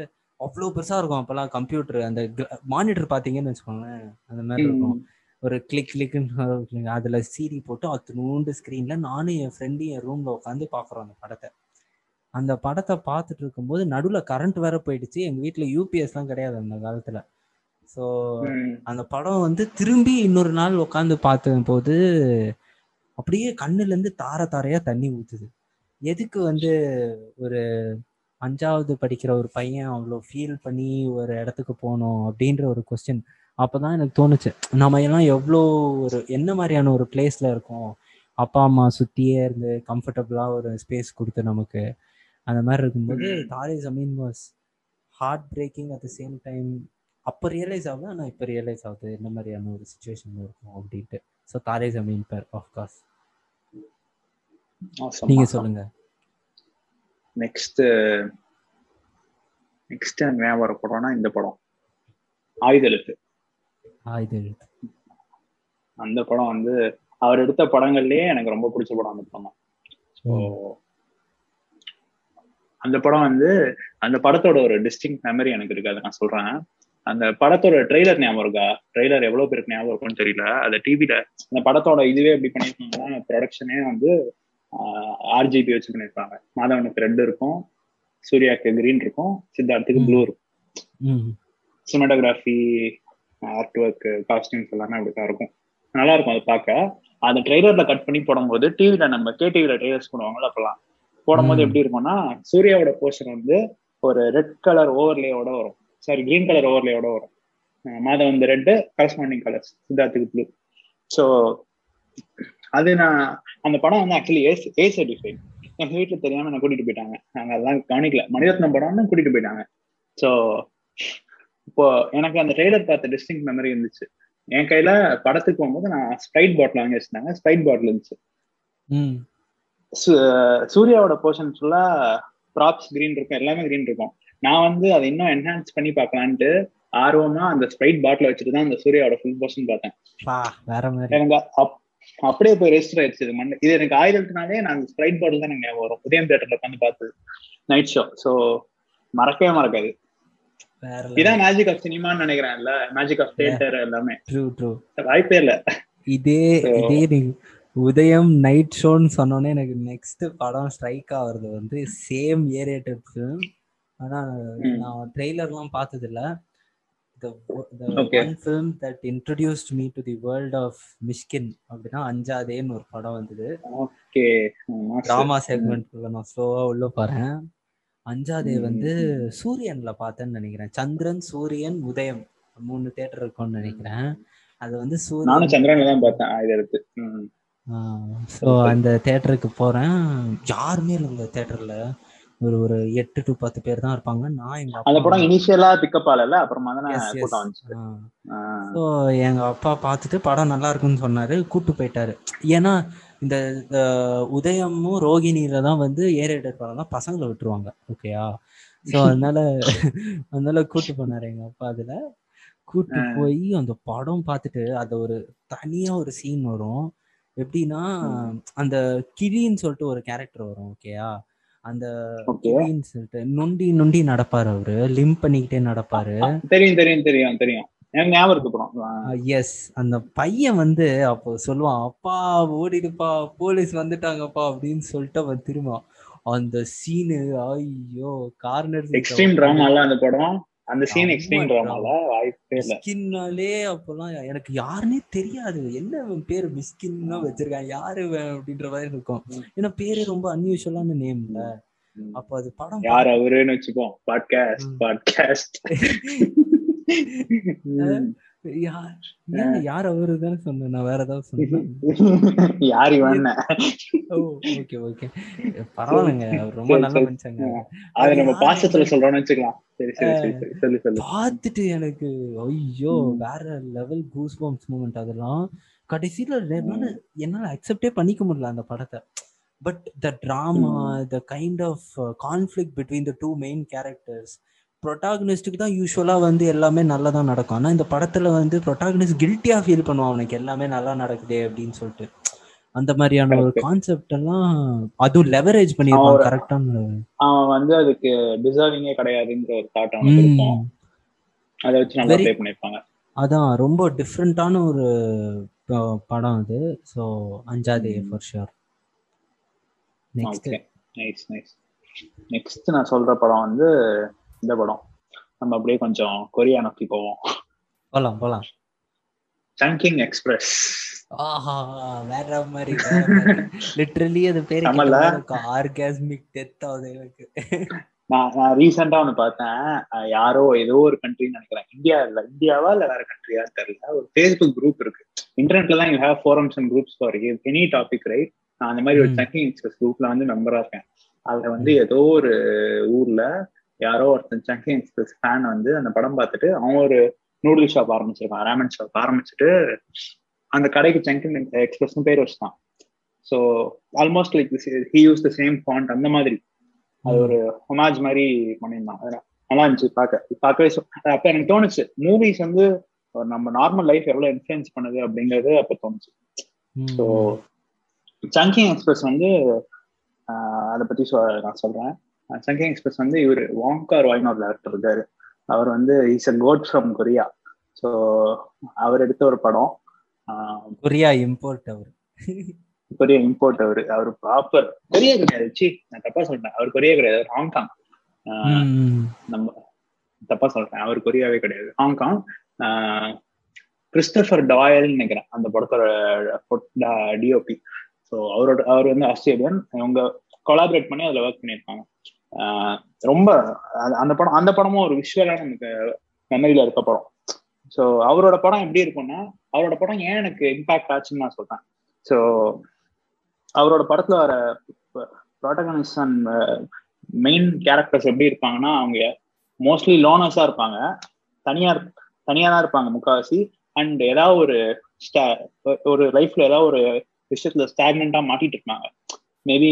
A: அவ்வளோ பெருசாக இருக்கும் அப்போல்லாம் கம்ப்யூட்டர் அந்த மானிட்டர் பார்த்தீங்கன்னு வச்சுக்கோங்களேன். அந்த மாதிரி இருக்கும். ஒரு கிளிக் கிளிக்னு அதில் சீடி போட்டு அத்தனூண்டு ஸ்க்ரீனில் நானும் என் ஃப்ரெண்டு என் ரூமில் உட்காந்து பார்க்குறோம் அந்த படத்தை. அந்த படத்தை பார்த்துட்டு இருக்கும்போது நடுவில் கரண்ட் வேற போயிடுச்சு. எங்கள் வீட்டில் யூபிஎஸ்லாம் கிடையாது அந்த காலத்தில். ஸோ அந்த படம் வந்து திரும்பி இன்னொரு நாள் உட்காந்து பார்த்த போது அப்படியே கண்ணுலேருந்து தார தாரையாக தண்ணி ஊற்றுது எதுக்கு வந்து ஒரு அஞ்சாவது படிக்கிற ஒரு பையன் அவ்வளோ ஃபீல் பண்ணி ஒரு இடத்துக்கு போகணும் அப்படின்ற ஒரு கொஸ்டின் அப்போதான் எனக்கு தோணுச்சு. நம்ம எல்லாம் எவ்வளோ ஒரு என்ன மாதிரியான ஒரு பிளேஸ்ல இருக்கோம்? அப்பா அம்மா சுத்தியே இருந்து கம்ஃபர்டபுளா ஒரு ஸ்பேஸ் கொடுத்து நமக்கு. அந்த மாதிரி இருக்கும்போது Taare Zameen was heart breaking at the same time அப்போ ரியலைஸ் ஆகுது ஆனால் இப்போ ரியலைஸ் ஆகுது. என்ன மாதிரியான ஒரு சுச்சுவேஷன் இருக்கும் அப்படின்ட்டு. ஸோ தாரே ஜமீன் பர் ஆஃப்கோர்ஸ் நீங்க சொல்லுங்க.
B: நெக்ஸ்ட் நெக்ஸ்ட் ஞாபகம் வர படம்னா இந்த படம். ஆயுதெழுத்து.
A: ஆயுதெழுத்து.
B: அந்த படம் வந்து அவர் எடுத்த படங்கள்லயே எனக்கு ரொம்ப பிடிச்ச படம் அந்த படம் தான். அந்த படம் வந்து அந்த படத்தோட ஒரு டிஸ்டிங் மெமரி எனக்கு இருக்கு. அதை நான் சொல்றேன். அந்த படத்தோட ட்ரெய்லர் ஞாபகம் இருக்கா? ட்ரெய்லர் எவ்வளவு பேருக்கு ஞாபகம் இருக்கும்னு தெரியல. அந்த டிவில அந்த படத்தோட இதுவே எப்படி பண்ணிருக்காங்கன்னா ப்ரொடக்ஷனே வந்து ஆர்ஜிபி வச்சு பண்ணிருப்பாங்க மாதவனுக்கு ரெட் இருக்கும் சூர்யாக்கு கிரீன் இருக்கும் சித்தார்த்துக்கு ப்ளூ இருக்கும். சினிமாட்டோகிராஃபி ஆர்ட் ஒர்க் காஸ்டியூம்ஸ் எல்லாமே அப்படிதான் இருக்கும். நல்லா இருக்கும் அதை பார்க்க. அந்த ட்ரெய்லர்ல கட் பண்ணி போடும்போது டிவில நம்ம கே டிவில ட்ரெய்லர்ஸ் போடுவாங்கல்ல அப்பெல்லாம். போடும்போது எப்படி இருக்கும்னா சூர்யாவோட போர்ஷன் வந்து ஒரு ரெட் கலர் ஓவர்லேயோட வரும். சாரி கிரீன் கலர் ஓவர்லேயோட வரும். மாதம் வந்து ரெட்டு கரஸ்பாண்டிங் கலர்ஸ் சித்தார்த்துக்கு ப்ளூ ஸோ அது நான் அந்த படம் வந்து ஆக்சுவலி ஏ ஏ சர்டிஃபைட் எங்க வீட்டுல தெரியாம என்ன கூட்டிட்டு போயிட்டாங்க. நாங்க அதெல்லாம் கவனிக்கல. மணிரத்னம் படம்னு கூட்டிட்டு போயிட்டாங்க. ஸோ இப்போ எனக்கு அந்த ட்ரெய்லர் பார்த்த டிஸ்டிங் மெமரி இருந்துச்சு. என் கையில படத்துக்கு போகும்போது நான் ஸ்ப்ரைட் பாட்டில் வாங்கி வச்சிருந்தாங்க. ஸ்ப்ரைட் பாட்டில் இருந்துச்சு. சூர்யாவோட போர்ஷன் ஃபுல்லா ப்ராப்ஸ் கிரீன் இருக்கும். எல்லாமே கிரீன் இருக்கும். நான் வந்து அதை இன்னும் என்ஹான்ஸ் பண்ணி பார்க்கலான்ட்டு ஆர்வமா அந்த ஸ்ப்ரைட் பாட்டில் வச்சுட்டு தான் அந்த சூர்யாவோட ஃபுல் போர்ஷன் பார்த்தேன். எனக்கு அப்படியே போய் ரெஜிஸ்டர் ஆயிடுச்சு இது மண்ணு. இது எனக்கு ஆயிரத்துனாலே நான் ஸ்ப்ரைட் பாட்டில் தான் எனக்கு வரும். உதயம் தேட்டர்ல உட்காந்து பார்த்தது நைட் ஷோ ஸோ மறக்கவே மறக்காது. இதான் மேஜிக் ஆஃப் சினிமான்னு நினைக்கிறேன்ல. மேஜிக் ஆஃப் தியேட்டர் எல்லாமே. வாய்ப்பே இல்ல.
A: இதே இதே உதயம் நைட் ஷோன்னு சொன்னோன்னே எனக்கு நெக்ஸ்ட் படம் ஸ்ட்ரைக் ஆகுறது வந்து சேம் ஏரியேட்டட் ஃபிலிம் ஆனா நான் ட்ரெய்லர்லாம் பார்த்தது இல்ல one film that introduced me to the world of Mysskin அப்படின்னா அஞ்சாதேன்னு ஒரு படம் வந்தது.
B: ஓகே
A: டிராமா செக்மெண்ட்குள்ள நான் ஸ்லோவா உள்ள போறேன். அஞ்சாதே வந்து சூரியன்ல பார்த்தேன்னு நினைக்கிறேன். சந்திரன் சூரியன் உதயம் மூணு தேட்டர் இருக்கும்னு நினைக்கிறேன். அது வந்து
B: நானும் சந்திரன் தான் பார்த்தேன்
A: ஸோ அந்த தேட்டருக்கு போறேன். யாருமே இல்லை இந்த தேட்டர்ல ஒரு ஒரு எட்டு டு பத்து பேர் தான் இருப்பாங்க. நான் எங்க
B: அந்த படம் இனிஷியலா பிக்கப் ஆகல அப்புறமா தானே
A: ஸோ எங்க அப்பா பார்த்துட்டு படம் நல்லா இருக்குன்னு சொன்னாரு. கூட்டு போயிட்டாரு. ஏன்னா இந்த உதயமும் ரோகிணியில தான் வந்து ஏரேட்டர் படம் தான் பசங்களை விட்டுருவாங்க. ஓகேயா ஸோ அதனால அதனால கூட்டு போனாரு எங்க அப்பா அதுல. கூட்டு போய் அந்த படம் பார்த்துட்டு அது ஒரு தனியா ஒரு சீன் வரும். எப்படின்னா அந்த கிளின்னு சொல்லிட்டு ஒரு கேரக்டர் வரும் ஓகேயா அந்த கிளின்னு சொல்லிட்டு நொண்டி நொண்டி நடப்பாரு அவரு லிம் பண்ணிக்கிட்டே நடப்பாரு.
B: தெரியும் தெரியும் தெரியும் தெரியும்.
A: எஸ் அந்த பையன் வந்து அப்போ சொல்லுவான் அப்பா ஓடிடுப்பா போலீஸ் வந்துட்டாங்கப்பா அப்படின்னு சொல்லிட்டு அவன் திரும்ப அந்த சீனு ஐயோ கார்னர்
B: எக்ஸ்ட்ரீம் டிராமால அந்த படம். அந்த சீன் எக்ஸ்ட்ரீம் டிராமால வாய்ப்பே இல்ல.
A: மிஸ்கின்னாலே அப்போலாம் எனக்கு யாருன்னே தெரியாது. என்ன பேர் மிஸ்கின்னா வச்சிருக்கான்? யாரு அப்படின்ற மாதிரி இருக்கும். ஏன்னா பேரு ரொம்ப அன்யூஷுவலான நேம்ல அப்ப அது படம்
B: யார் அவருன்னு வச்சுப்போம். பாட்காஸ்ட் பாட்காஸ்ட்
A: யார் யார் அவரு தானே சொன்னேன். நான் வேற ஏதாவது சொன்னேன்.
B: யார் இவன்
A: ஓ ஓகே ஓகே பரவாயில்லைங்க. ரொம்ப நல்ல மனுஷங்க
B: அது நம்ம பாசத்துல சொல்றோம்னு வச்சுக்கலாம்.
A: பார்த்துட்டு எனக்கு ஐயோ வேற லெவல் கூஸ் பம்ப்ஸ் மூமெண்ட் அதெல்லாம். கடைசியில என்னால அக்செப்டே பண்ணிக்க முடியல அந்த படத்தை. But the drama the kind of conflict between the two main characters ப்ரொட்டாகனிஸ்டுக்கு தான் யூஸ்வலா வந்து எல்லாமே நல்லா தான் நடக்கும். ஆனா இந்த படத்துல வந்து ப்ரொட்டாகனிஸ்ட் கில்ட்டியா ஃபீல் பண்ணுவான். அவனுக்கு எல்லாமே நல்லா நடக்குதே அப்படின்னு சொல்லிட்டு. அந்த மாதிரியான ஒரு கான்செப்ட் எல்லாம் அதுவும் லெவரேஜ் பண்ணிருப்பான் கரெக்டான
B: அவன் வந்து அதுக்கு டிசர்விங்கே கிடையாதுங்கிற ஒரு தாட் அவனுக்கு இருக்கும். அதை வச்சு நல்லா ப்ளே பண்ணிருப்பாங்க
A: அதான் ரொம்ப டிஃப்ரெண்டான ஒரு படம் அது. So Anjathe for sure
B: next nice nice next நான் சொல்ற படம் வந்து இந்த படம். நம்ம அப்படியே கொஞ்சம் கொரியா நோக்கி போவோம்.
A: போலாம் போலாம்.
B: சங்கிங் எக்ஸ்பிரஸ்
A: ஆஹா வேற மாதிரி லிட்டரலி அது பேரு ஆர்காஸ்மிக் டெத் ஆகுது எனக்கு.
B: நான் நான் ரீசெண்டா ஒன்று பார்த்தேன். யாரோ ஏதோ ஒரு கண்ட்ரின்னு நினைக்கிறேன். இந்தியா இல்ல. இந்தியாவா இல்ல வேற கண்ட்ரியா தெரியல. ஒரு ஃபேஸ்புக் குரூப் இருக்கு. இன்டர்நெட்ல தான் you have forums and groups for any topic right நான் அந்த மாதிரி ஒரு சங்கிங் எக்ஸ்பிரஸ் குரூப்ல வந்து மெம்பரா இருக்கேன். அதுல வந்து ஏதோ ஒரு ஊர்ல யாரோ ஒருத்தன் சங்கிங் எக்ஸ்பிரஸ் ஃபேன் வந்து அந்த படம் பார்த்துட்டு அவன் ஒரு நூடுல் ஷாப் ஆரம்பிச்சிருக்கான் ரேமன் ஷாப் ஆரம்பிச்சுட்டு அந்த கடைக்கு சங்கிங் எக்ஸ்பிரஸ் பேர் வச்சுட்டான். So almost like he use the same font அந்த மாதிரி. அது ஒரு ஹொமாஜ் மாதிரி பண்ணியிருந்தான். நல்லா இருந்துச்சு பார்க்க. பார்க்கவே அப்ப எனக்கு தோணுச்சு மூவிஸ் வந்து நம்ம நார்மல் லைஃப் எவ்வளவு இன்ஃபுளுன்ஸ் பண்ணுது அப்படிங்கிறது அப்ப தோணுச்சு. ஸோ சங்கிங் எக்ஸ்பிரஸ் வந்து அதை பத்தி நான் சொல்றேன். சங்கிங் எக்ஸ்பிரஸ் வந்து இவர் வாங்கார் வாய்னு ஒரு டேரக்டர் இருக்காரு. அவர் வந்து is a goat from Korea so அவர் எடுத்த ஒரு படம்.
A: கொரியா இம்போர்ட் அவர்.
B: கொரியா இம்போர்ட் அவர். அவர் ப்ராப்பர் கொரியா கிடையாது. சி நான் தப்பா சொல்றேன். அவர் கொரியா கிடையாது. ஹாங்காங் நம்ம தப்பா சொல்றேன். அவர் கொரியாவே கிடையாது. ஹாங்காங் கிறிஸ்டபர் டாயல்னு நினைக்கிறேன். அந்த படத்தோட டிஓபி ஸோ அவரோட அவர் வந்து ஆஸ்திரேலியன். அவங்க கொலாபரேட் பண்ணி அதில் ஒர்க் பண்ணியிருக்காங்க. ரொம்ப அந்த படம் அந்த படமும் ஒரு விஷுவலான நமக்கு மெமரியில இருக்க படம். ஸோ அவரோட படம் எப்படி இருக்கும்னா அவரோட படம் ஏன் எனக்கு இம்பாக்ட் ஆச்சுன்னு நான் சொல்றேன். ஸோ அவரோட படத்துல வர ப்ரோட்டகனிஸ்ட் அண்ட் மெயின் கேரக்டர்ஸ் எப்படி இருப்பாங்கன்னா அவங்க மோஸ்ட்லி லோனர்ஸா இருப்பாங்க. தனியார் தனியா தான் இருப்பாங்க முக்காவாசி. அண்ட் ஏதாவது ஒரு ஒரு லைஃப்ல ஏதாவது ஒரு விஷயத்துல ஸ்டாக்னண்டா மாட்டிட்டு இருப்பாங்க. மேபி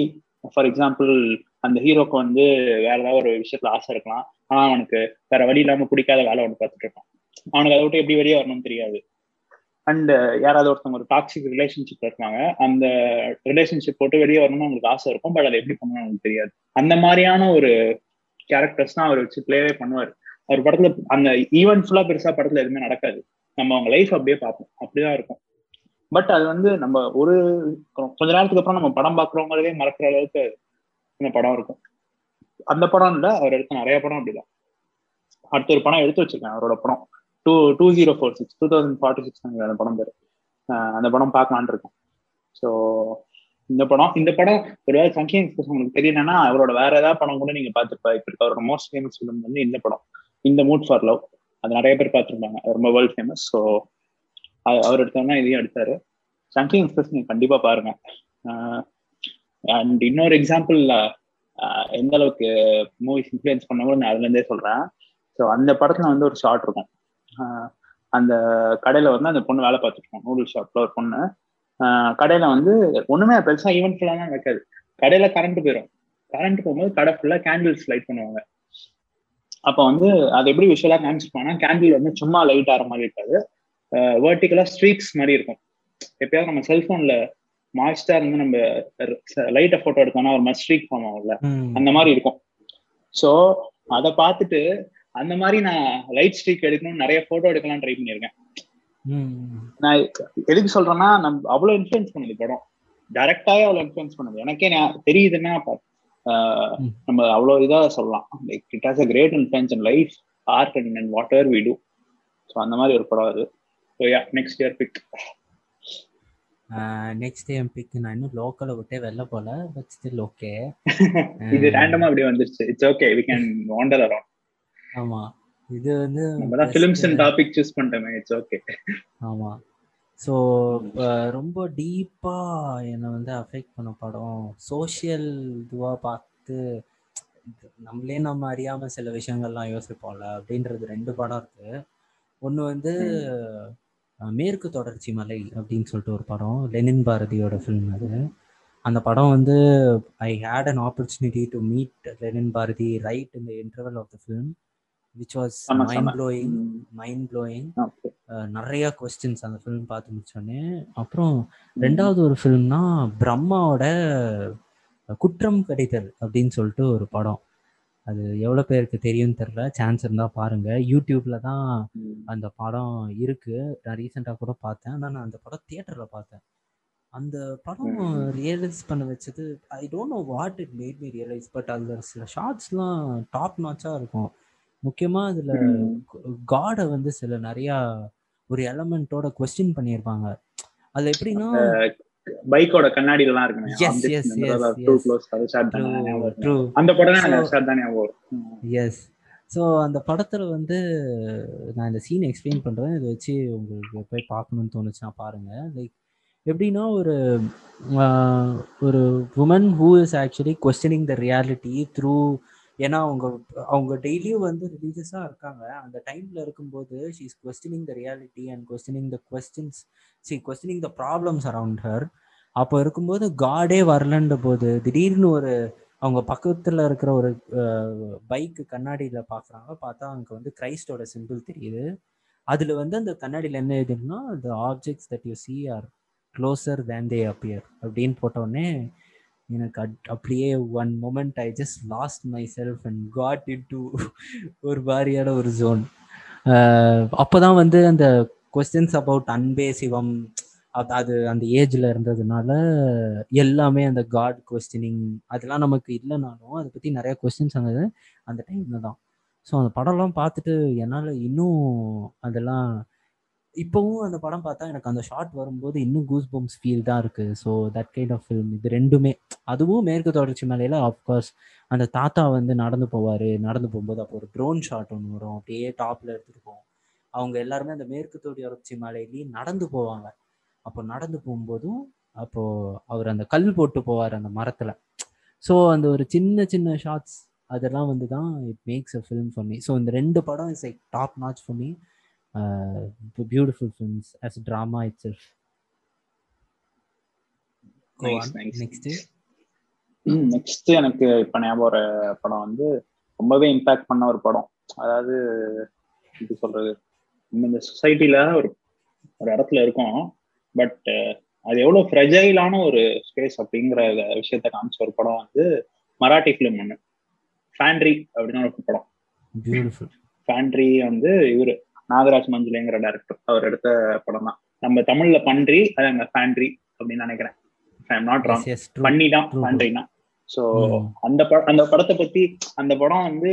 B: ஃபார் எக்ஸாம்பிள் அந்த ஹீரோக்கு வந்து வேற ஏதாவது ஒரு விஷயத்துல ஆசை இருக்கலாம். ஆனா அவனுக்கு வேற வழி இல்லாம பிடிக்காத வேலை ஒன்று பார்த்துட்டு இருப்பான். அவனுக்கு அதை விட்டு எப்படி வெளியே வரணும்னு தெரியாது. அண்ட் uh, யாராவது ஒருத்தவங்க ஒரு டாக்ஸிக் ரிலேஷன்ஷிப் இருக்காங்க அந்த ரிலேஷன்ஷிப் போட்டு வெளியே வரணும்னு அவங்களுக்கு ஆசை இருக்கும் பட் அதை எப்படி பண்ணணும் அவங்களுக்கு தெரியாது. அந்த மாதிரியான ஒரு கேரக்டர்ஸ் தான் அவர் வச்சு பிளேவே பண்ணுவார். அவர் படத்துல அந்த ஈவெண்ட் ஃபுல்லா பெருசா படத்துல எதுவுமே நடக்காது. நம்ம அவங்க லைஃப் அப்படியே பார்ப்போம். அப்படிதான் இருக்கும். பட் அது வந்து நம்ம ஒரு கொஞ்ச நேரத்துக்கு அப்புறம் நம்ம படம் பாக்குறவங்களே மறக்கிற அளவுக்கு இந்த படம் இருக்கும். அந்த படம் இல்ல அவர் எடுத்த நிறைய படம் அப்படிதான். அடுத்த ஒரு படம் எடுத்து வச்சிருக்கேன் அவரோட படம். Two two zero four six two thousand forty six அந்த படம் பேர். அந்த படம் பார்க்கலான் இருக்கும். ஸோ இந்த படம் இந்த படம் ஒருவேளை சங்கிங் எக்ஸ்பிரஸ் உங்களுக்கு தெரியலன்னா அவரோட வேற ஏதாவது படம் கூட நீங்க பார்த்துருப்பா. இப்ப இருக்க அவரோட மோஸ்ட் ஃபேமஸ் ஃபிலிம் வந்து இந்த படம். இந்த மூட் ஃபார் லவ் அது நிறைய பேர் பார்த்துருப்பாங்க. ரொம்ப வேர்ல்ட் ஃபேமஸ் ஸோ அவர் எடுத்தோம்னா இதையும் எடுத்தாரு. சங்கிங் எக்ஸ்பிரஸ் நீங்க கண்டிப்பா பாருங்க. அண்ட் இன்னொரு எக்ஸாம்பிள் எந்த அளவுக்கு மூவிஸ் இன்ஃபுளுன்ஸ் பண்ணவோ நான் அதுல இருந்தே சொல்றேன். ஸோ அந்த படத்துல வந்து ஒரு ஷார்ட் இருக்கும். அந்த கடையில வந்து அந்த பொண்ணு வேலை பார்த்துட்டு இருக்கோம் நூடுல் ஷாப்ல ஒரு பொண்ணு. கடையில வந்து ஒண்ணுமே பெருசா ஈவெண்ட் ஃபுல்லாக நடக்காது. கடையில கரண்ட் போயிடும் கரண்ட் போகும்போது கடை ஃபுல்லா கேண்டில்ஸ் லைட் பண்ணுவாங்க. அப்போ வந்து அது எப்படி விஷுவலா காமிச்சிருப்பாங்கன்னா கேண்டில் வந்து சும்மா லைட் ஆகிற மாதிரி இருக்காது. வேர்ட்டிக்கலா ஸ்ட்ரீக்ஸ் மாதிரி இருக்கும். எப்பயாவது நம்ம செல்போன்ல மாய்ஸ்டா இருந்து நம்ம லைட்டை போட்டோ எடுத்தோம்னா ஒரு மாதிரி ஸ்ட்ரீக் ஃபார்ம் ஆகும்ல. அந்த மாதிரி இருக்கும். ஸோ அதை பார்த்துட்டு அந்த மாதிரி நான் லைட் ஸ்ட்ரீக் எடுக்கணும்னு நிறைய போட்டோ எடுக்கலாம் ட்ரை பண்ணியிருக்கேன். நான் எதுக்கு சொல்றேன்னா நம்ம அவ்வளவு இன்ஃபுளுன்ஸ் பண்ணுது படம். டைரக்டாவே அவ்வளவு இன்ஃபுளுன்ஸ் பண்ணுது. எனக்கே தெரியுதுன்னா நம்ம அவ்வளவு இதா சொல்லலாம். Like it has a great influence in life art and and whatever we do so so அந்த மாதிரி ஒரு படம் அது. So yeah next year pick
A: next என் பிக் நான் இன்னும் லோக்கலை விட்டே வெளில போல பட் ஸ்டில் ஓகே
B: இது ரேண்டமா அப்படியே வந்துருச்சு. It's okay we can wander around
A: ஆமா. இது வந்து
B: நம்ம தான் ஃபிலிம்ஸ் அண்ட் டாபிக் சூஸ் பண்ணிட்டோமே இட்ஸ் ஓகே
A: ஆமா. ஸோ ரொம்ப டீப்பா என்னை வந்து அஃபெக்ட் பண்ண படம். சோஷியல் இதுவா பார்த்து நம்மளே நம்ம அறியாம சில விஷயங்கள்லாம் யோசிப்போம்ல அப்படின்றது ரெண்டு படம் இருக்கு. ஒன்று வந்து மேற்கு தொடர்ச்சி மலை அப்படின்னு சொல்லிட்டு ஒரு படம் லெனின் பாரதியோட ஃபிலிம் அது. அந்த படம் வந்து I had an opportunity to meet Lenin Bharathi right இந்த interval of the film which was mind blowing mind blowing நிறைய கொஸ்டின்ஸ் அந்த ஃபிலிம் பார்த்து முடிச்சோடனே அப்புறம் ரெண்டாவது ஒரு ஃபிலிம்னா பிரம்மாவோட குற்றம் கிடைத்தல் அப்படின்னு சொல்லிட்டு ஒரு படம். அது எவ்வளோ பேருக்கு தெரியும்னு தெரில சான்ஸ் இருந்தால் பாருங்க. யூடியூப்ல தான் அந்த படம் இருக்கு. நான் ரீசெண்டாக கூட பார்த்தேன். ஆனால் நான் அந்த படம் தியேட்டரில் பார்த்தேன். அந்த படம் ரியலைஸ் பண்ண வச்சது I don't know what it made me realize but அதில் சில ஷார்ட்ஸ்லாம் டாப் நாச்சாக இருக்கும். முக்கியமாக அதில் காடை வந்து சில நிறையா ஒரு எலமெண்ட்டோட கொஸ்டின் பண்ணியிருப்பாங்க. அதில் எப்படின்னா
B: பைக்கோட கண்ணாடி எல்லாம் இருக்கு. அந்த படம்
A: எஸ் ஸோ அந்த படத்துல வந்து நான் இந்த சீன் எக்ஸ்பிளைன் பண்றேன். இதை வச்சு உங்களுக்கு போய் பார்க்கணும்னு தோணுச்சுன்னா பாருங்க. லைக் எப்படின்னா ஒரு ஒரு woman who is actually questioning the reality through ஏன்னா அவங்க அவங்க டெய்லியும் வந்து ரிலீஜியஸாக இருக்காங்க. அந்த டைமில் இருக்கும்போது she is questioning the reality and questioning the questions see questioning the problems around her அப்போ இருக்கும்போது காடே வரலன்ற போது திடீர்னு ஒரு அவங்க பக்கத்தில் இருக்கிற ஒரு பைக்கு கண்ணாடியில் பார்க்குறாங்க பார்த்தா அங்கே வந்து கிரைஸ்டோட சிம்பிள் தெரியுது. அதில் வந்து அந்த கண்ணாடியில் என்ன எழுதுன்னா the objects that you see are closer than they appear அப்படின்னு போட்டோடனே எனக்கு அப்படியே one moment I just lost myself and got into ஒரு மாதிரியான ஒரு ஜோன் அப்போதான் வந்து அந்த கொஸ்டின்ஸ் அபவுட் அன்பே சிவம் அது அந்த ஏஜ்ல இருந்ததுனால எல்லாமே அந்த காட் கொஸ்டினிங் அதெல்லாம் நமக்கு இல்லைனாலும் அதை பற்றி நிறைய கொஸ்டின்ஸ் வந்தது அந்த டைம்ல தான். ஸோ அந்த படம்லாம் பார்த்துட்டு என்னால் இன்னும் அதெல்லாம் இப்போவும் அந்த படம் பார்த்தா எனக்கு அந்த ஷார்ட் வரும்போது இன்னும் கூஸ் பம்ஸ் ஃபீல் தான் இருக்கு. So that kind of film இது ரெண்டுமே. அதுவும் மேற்கு தொடர்ச்சி மலையில ஆஃப்கோர்ஸ் அந்த தாத்தா வந்து நடந்து போவார். நடந்து போகும்போது அப்போ ஒரு ட்ரோன் ஷாட் ஒன்று வரும். அப்படியே டாப்ல எடுத்துட்டு போவோம். அவங்க எல்லாருமே அந்த மேற்கு தொடர்ச்சி மலையிலேயே நடந்து போவாங்க. அப்போ நடந்து போகும்போதும் அப்போ அவர் அந்த கல் போட்டு போவார் அந்த மரத்துல. ஸோ அந்த ஒரு சின்ன சின்ன ஷார்ட்ஸ் அதெல்லாம் வந்து தான் it makes a film for me so இந்த ரெண்டு படம் is like top notch for me beautiful films as drama itself
B: next next எனக்கு இப்ப ஞாபகம் ஒரு படம் வந்து ரொம்பவே இம்பாக்ட் பண்ண ஒரு படம். அதாவது எப்படி சொல்றது? இந்த சொசைட்டில ஒரு ஒரு இடத்துல இருக்கோம். பட் அது எவ்வளவு ஃப்ரெஜைலான ஒரு ஸ்பேஸ் அப்படிங்கிற விஷயத்த காமிச்ச ஒரு படம் வந்து மராட்டி ஃபிலிம் ஒன்று ஃபேண்ட்ரி அப்படின்னு ஒரு படம். ஃபேண்ட்ரி வந்து இவரு. நாகராஜ் மஞ்சுலேங்கிற டேரக்டர் அவர் எடுத்த படம் தான் நம்ம தமிழ்ல பன்றி அது அங்க ஃபேண்ட்ரி அப்படின்னு நினைக்கிறேன். நாட் ராங் பண்ணி தான் ஃபேண்ட்ரினா ஸோ அந்த படம் அந்த படத்தை பத்தி அந்த படம் வந்து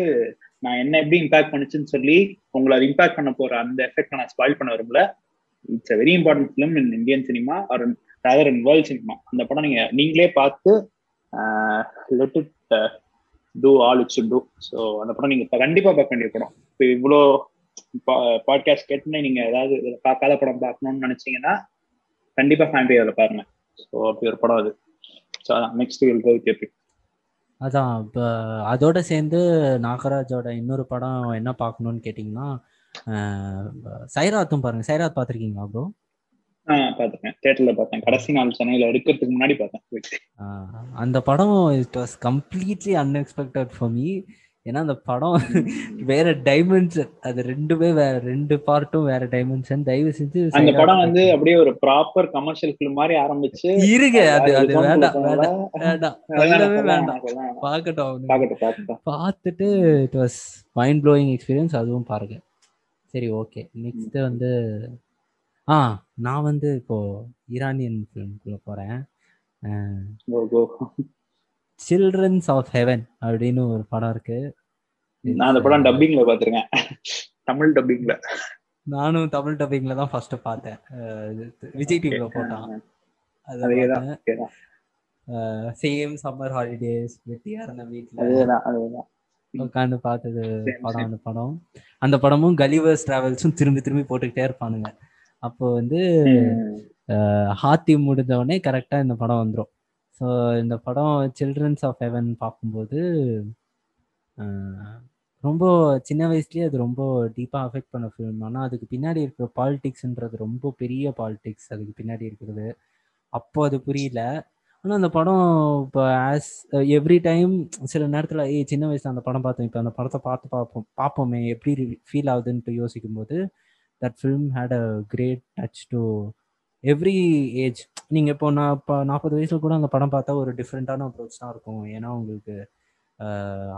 B: நான் என்ன எப்படி இம்பாக்ட் பண்ணுச்சுன்னு சொல்லி உங்களை அது இம்பாக்ட் பண்ண போற அந்த எஃபெக்ட் நான் ஸ்பாயில் பண்ண விரும்பல. It's a very important film in Indian cinema or rather in world cinema அந்த படம் நீங்க நீங்களே பார்த்து let it do all it should do so அந்த படம் நீங்க கண்டிப்பா பார்க்க வேண்டிய படம். இப்போ இவ்வளோ பாட்காஸ்ட் கேட்டுன்னு நீங்க ஏதாவது பார்க்காத படம் பார்க்கணும்னு நினைச்சீங்கன்னா கண்டிப்பா ஃபேமிலி அதில் பாருங்க. ஸோ அப்படி ஒரு படம் அது. ஸோ அதான் நெக்ஸ்ட் வில் கோ கேப்பி
A: அதான் இப்போ அதோட சேர்ந்து நாகராஜோட இன்னொரு படம் என்ன பார்க்கணும்னு கேட்டிங்கன்னா சைராத்தும் பாருங்க. சைராத் பார்த்துருக்கீங்களா ப்ரோ
B: பார்த்துருக்கேன். தேட்டர்ல பார்த்தேன். கடைசி நாள் சென்னையில எடுக்கிறதுக்கு முன்னாடி பார்த்தேன்.
A: அந்த படம் it was completely unexpected for me ஏன்னா அந்த படம் வேற டைமென்ஷன் அது ரெண்டுமே வேற ரெண்டு பார்ட்டும் வேற டைமென்ஷன் தயவு செஞ்சு
B: அந்த படம் வந்து அப்படியே ஒரு ப்ராப்பர் கமர்ஷியல் ஃபிலிம் மாதிரி ஆரம்பிச்சு
A: இருங்க அது அது வேண்டாம் வேண்டாம் வேண்டாம். சொல்லவே வேண்டாம். பார்க்கட்டும் பார்த்துட்டு it was mind blowing experience அதுவும் பாருங்க. சரி ஓகே நெக்ஸ்ட் வந்து ஆ நான் வந்து இப்போ ஈரானியன் ஃபிலிம்குள்ள போறேன். சில்ட்ரன்ஸ் ஆஃப் ஹெவன் அப்படின்னு ஒரு படம் இருக்கு.
B: நான் அந்த படம் டப்பிங்ல பாத்திருக்கேன் தமிழ் டப்பிங்ல
A: நானும் தமிழ் டப்பிங்ல தான் ஃபர்ஸ்ட் பார்த்தேன். விஜய் டிவில போட்டான். சேம் சம்மர் ஹாலிடேஸ் வெட்டியா இருந்த வீட்டுல உட்காந்து பார்த்தது படம் அந்த படம். அந்த படமும் கலிவர்ஸ் டிராவல்ஸும் திரும்பி திரும்பி போட்டுக்கிட்டே இருப்பானுங்க. அப்போ வந்து ஹாத்தி முடிஞ்ச உடனே கரெக்டா இந்த படம் வந்துடும் ஸோ இந்த படம் சில்ட்ரன்ஸ் ஆஃப் ஹெவன் பார்க்கும்போது ரொம்ப சின்ன வயசுலேயே அது ரொம்ப டீப்பாக அஃபெக்ட் பண்ண ஃபிலிம் ஆனால் அதுக்கு பின்னாடி இருக்கிற பாலிடிக்ஸ்ன்றது ரொம்ப பெரிய பாலிடிக்ஸ் அதுக்கு பின்னாடி இருக்கிறது. அப்போ அது புரியல. ஆனால் அந்த படம் இப்போ ஆஸ் எவ்ரி டைம் சில நேரத்தில் ஏ சின்ன வயசில் அந்த படம் பார்த்தோம். இப்போ அந்த படத்தை பார்த்து பார்ப்போம். பார்ப்போமே. எப்படி ஃபீல் ஆகுதுன்ட்டு யோசிக்கும் போது that film had a great touch to every age நீங்கள் இப்போ நான் இப்போ நாற்பது வயசுல கூட அந்த படம் பார்த்தா ஒரு டிஃப்ரெண்ட்டான அப்ரோச் தான் இருக்கும். ஏன்னா உங்களுக்கு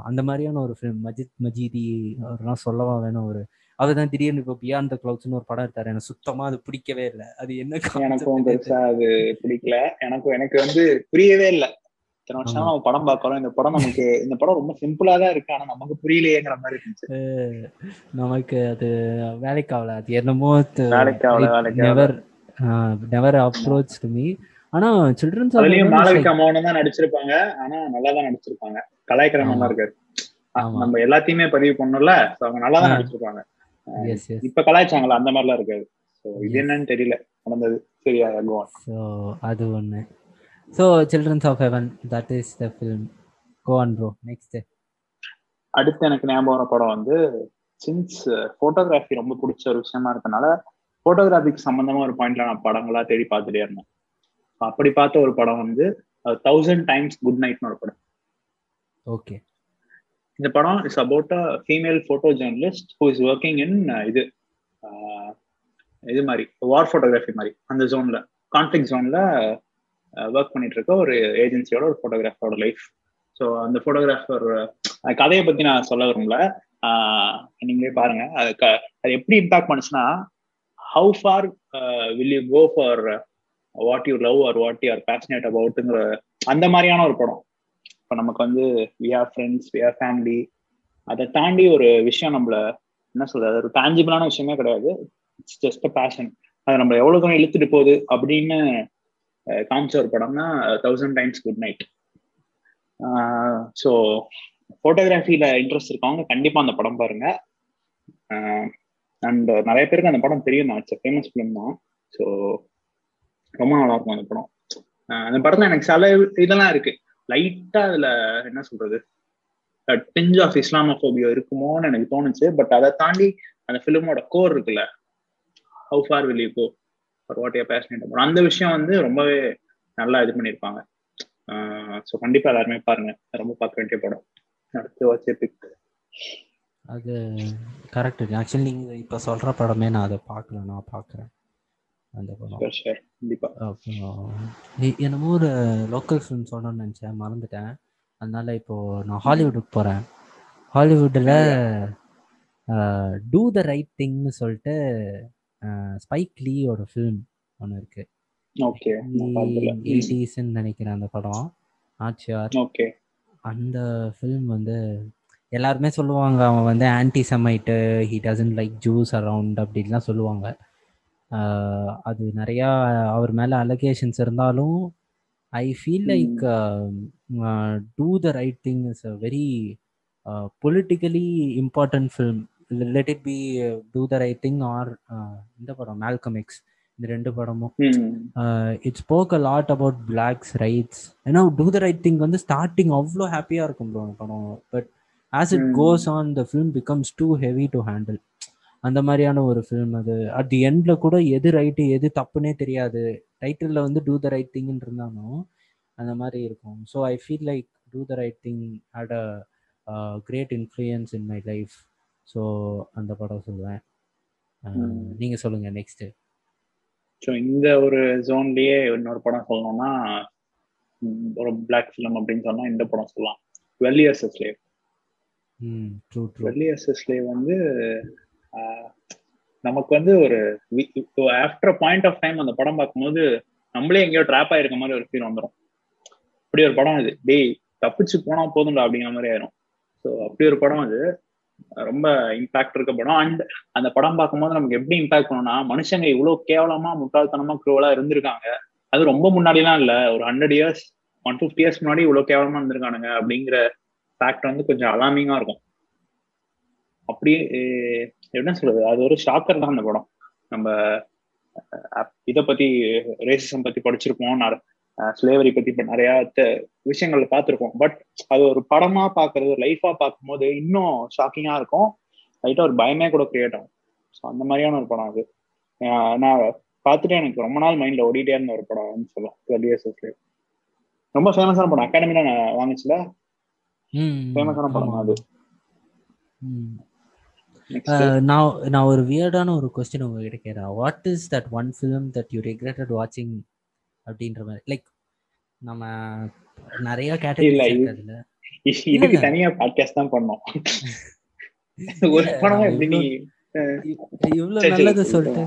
A: அந்த மாதிரியான ஒரு ஃபிலிம் மஜித் மஜீதி அவர்லாம் சொல்லவா வேணும் ஒரு அவர் தான் திடீர்னு இப்போ பியாண்ட் த கிளவுட்ஸ்னு ஒரு படம் எடுத்தாரு. எனக்கு சுத்தமா அது பிடிக்கவே இல்லை. அது என்ன
B: எனக்கும் பெருசா அது பிடிக்கல. எனக்கும் எனக்கு வந்து புரியவே இல்லை. இத்தனை வருஷம் நம்ம படம் பார்க்கறோம். இந்த படம் நமக்கு இந்த படம் ரொம்ப சிம்பிளா தான் இருக்கு. ஆனா நமக்கு புரியலையேங்கிற மாதிரி இருந்துச்சு.
A: நமக்கு அது வேலைக்காவல. அது என்னமோ
B: வேலைக்காவல
A: never never approach to me ஆனா சில்ட்ரன்ஸ்
B: அதுலயும் மாளவிகா மௌனம் தான் நடிச்சிருப்பாங்க. ஆனா நல்லா தான் நடிச்சிருப்பாங்க. கலாய்க்கிற நல்லா இருக்காரு நம்ம எல்லாத்தையுமே பதிவு பண்ணோம்ல அவங்க நல்லா தான் நடிச்சிருப்பாங்க. இப்ப கலாய்ச்சாங்களா? அந்த மாதிரிலாம் இருக்காது. இது என்னன்னு தெரியல. நடந்தது. சரியா
A: ஸோ அது ஒண்ணு. So children's of heaven that is the film go on bro next
B: அடுத்து எனக்கு ஞாபகம் படம் வந்து சின்ஸ் போட்டோகிராஃபி ரொம்ப பிடிச்ச ஒரு விஷயமா இருக்கனால போட்டோகிராஃபிக்கு சம்பந்தமா ஒரு பாயிண்ட்ல நான் படங்களா தேடி பார்த்துட்டே இருந்தேன். அப்படி பார்த்த ஒரு படம் வந்து தௌசண்ட் டைம்ஸ் குட் நைட்னு ஒரு படம்.
A: ஓகே
B: இந்த படம் is about a female photo journalist who is working in இது இது மாதிரி வார் போட்டோகிராஃபி மாதிரி அந்த ஜோன்ல கான்ஃபிளிக் ஜோன்ல ஒர்க் பண்ணிட்டு இருக்க ஒரு ஏஜென்சியோட ஒரு ஃபோட்டோகிராஃபரோட லைஃப் ஸோ அந்த ஃபோட்டோகிராஃபர் கதையை பத்தி நான் சொல்ல விரும்பல. நீங்களே பாருங்க. அது அது எப்படி இம்பாக்ட் பண்ணுச்சுன்னா how far will you go for what you love or what you are passionate அபவுட்டுங்கிற அந்த மாதிரியான ஒரு படம். இப்போ நமக்கு வந்து we are friends we are family அதை தாண்டி ஒரு விஷயம் நம்மள என்ன சொல்றது ஒரு டேஞ்சிபிளான விஷயமே கிடையாது. இட்ஸ் ஜஸ்ட் அ பேஷன் அதை நம்ம எவ்வளவு தூரம் இழுத்துட்டு போகுது அப்படின்னு காமிச்ச ஒரு படம்னா thousand times good night so ஃபோட்டோகிராஃபியில interest இருக்கவங்க கண்டிப்பா அந்த படம் பாருங்க. அண்ட் uh, நிறைய பேருக்கு அந்த படம் தெரியும் தான். இட்ஸ் ஃபேமஸ் ஃபிலிம் தான். ஸோ ரொம்ப நல்லா இருக்கும் அந்த படம். அந்த படத்துல எனக்கு சில இதெல்லாம் இருக்கு. லைட்டா அதுல என்ன சொல்றது? டெஞ்ச் ஆஃப் இஸ்லாமோபியோ இருக்குமோன்னு எனக்கு தோணுச்சு. பட் அதை தாண்டி அந்த ஃபிலிமோட கோர் இருக்குல்ல. How far will you go for what your passionate அந்த விஷயம் வந்து ரொம்பவே நல்லா இது பண்ணியிருப்பாங்க. ஸோ கண்டிப்பா எல்லாருமே பாருங்க. ரொம்ப பார்க்க வேண்டிய படம். அடுத்து வாட்ச் பிக்
A: அது கரெக்ட் ஆக்சுவலி நீங்க இப்ப சொல்ற படமே நான் அதை பார்க்கல. நான் பார்க்குறேன். அந்த படம். என்னமோ ஒரு லோக்கல் ஃபிலிம் சொல்லணும்னு நினச்சேன். மறந்துட்டேன். அதனால இப்போ நான் ஹாலிவுட்டுக்கு போகிறேன் ஹாலிவுட்டில் டூ த ரைட் திங்னு சொல்லிட்டு ஸ்பைக் லீயோட ஃபிலிம் ஒன்று இருக்கு.
B: ஓகே
A: நினைக்கிறேன் அந்த படம். ஆச்சியார். அந்த ஃபிலிம் வந்து எல்லாருமே சொல்லுவாங்க அவன் வந்து anti semite he doesn't like Jews around அப்படின்லாம் சொல்லுவாங்க. அது நிறையா அவர் மேலே அலகேஷன்ஸ் இருந்தாலும் I feel like do the right thing is a very politically important film let it be do the right thing or இந்த படம் மேல்கம் எக்ஸ் இந்த ரெண்டு படமும். It's spoke a lot about blacks rights ஏன்னா do the right thing வந்து starting அவ்வளோ ஹாப்பியாக இருக்கும் ப்ரோ படம். But as it goes on the film becomes too heavy to handle அந்த மாதிரியான ஒரு ஃபிலிம் அது. அட் தி எண்ட்ல கூட எது ரைட்டு எது தப்புனே தெரியாது. டைட்டிலில் வந்து டூ த ரைட் திங்னு இருந்தாலும் அந்த மாதிரி இருக்கும். So I feel like do the right thing had a great influence in my life so அந்த படம் சொல்லுவேன் நீங்கள் சொல்லுங்கள் நெக்ஸ்ட்டு
B: ஸோ இந்த ஒரு ஜோன்லயே இன்னொரு படம் சொல்லணும்னா ஒரு பிளாக் ஃபிலிம் அப்படின்னு சொன்னா இந்த படம் சொல்லலாம். டுவெல் இயர்ஸ் ஸ்லேவ் டுவெல் வந்து நமக்கு வந்து ஒரு ஆஃப்டர் பாயிண்ட் ஆஃப் டைம் அந்த படம் பார்க்கும்போது நம்மளே எங்கேயோ ட்ராப் ஆயிருக்க மாதிரி ஒரு ஃபீல் வந்துடும் அப்படி ஒரு படம் இது டேய் தப்பிச்சு போனா போதும்டா அப்படிங்கிற மாதிரி ஆயிரும். ஸோ அப்படி ஒரு படம் அது. ரொம்ப இம்பாக்ட் இருக்க படம். அண்ட் அந்த படம் பார்க்கும்போது நமக்கு எப்படி இம்பாக்ட் பண்ணணும்னா மனுஷங்க இவ்வளோ கேவலமா முட்டாள்தனமா குரோவலா இருந்திருக்காங்க. அது ரொம்ப முன்னாடிலாம் இல்ல. ஒரு hundred years one fifty years முன்னாடி இவ்வளவு கேவலமா இருந்திருக்கானுங்க அப்படிங்கிற ஃபேக்ட் வந்து கொஞ்சம் அலாமிங்கா இருக்கும். அப்படி என்ன சொல்றது? அது ஒரு ஷாக்கர் தான் அந்த படம். நம்ம இதை பத்தி ரேசிசம் பத்தி படிச்சிருப்போம். ஸ்லேவரி பத்தி நிறைய விஷயங்கள்ல பார்த்துருக்கோம் பட் அது ஒரு படமா பாக்குறது ஒரு லைஃபா பார்க்கும்போது இன்னும் ஷாக்கிங்கா இருக்கும். லைட்டா ஒரு பயமே கூட கிரியேட் ஆகும். ஸோ அந்த மாதிரியான ஒரு படம் அது. நான் பார்த்துட்டு எனக்கு ரொம்ப நாள் மைண்ட்ல ஓடிட்டே இருந்த ஒரு படம்னு சொல்லலாம். டுவெல் இயர்ஸ் ரொம்ப ஃபேமஸான படம். அகாடமில வாங்கிச்சுல. ஃபேமஸான படம் அது.
A: நான் நான் ஒரு வியர்டான ஒரு கொஸ்டின் உங்ககிட்ட கேட்குறேன் what is that one film that you regretted வாட்சிங் அப்படின்ற மாதிரி? லைக் நம்ம நிறைய கேட்டகரி அதுல
B: இதுக்கு தனியா பாட்காஸ்ட் தான் பண்ணோம். ஒரு படம் எப்படி நீ
A: இவ்வளவு நல்லது சொல்லிட்டு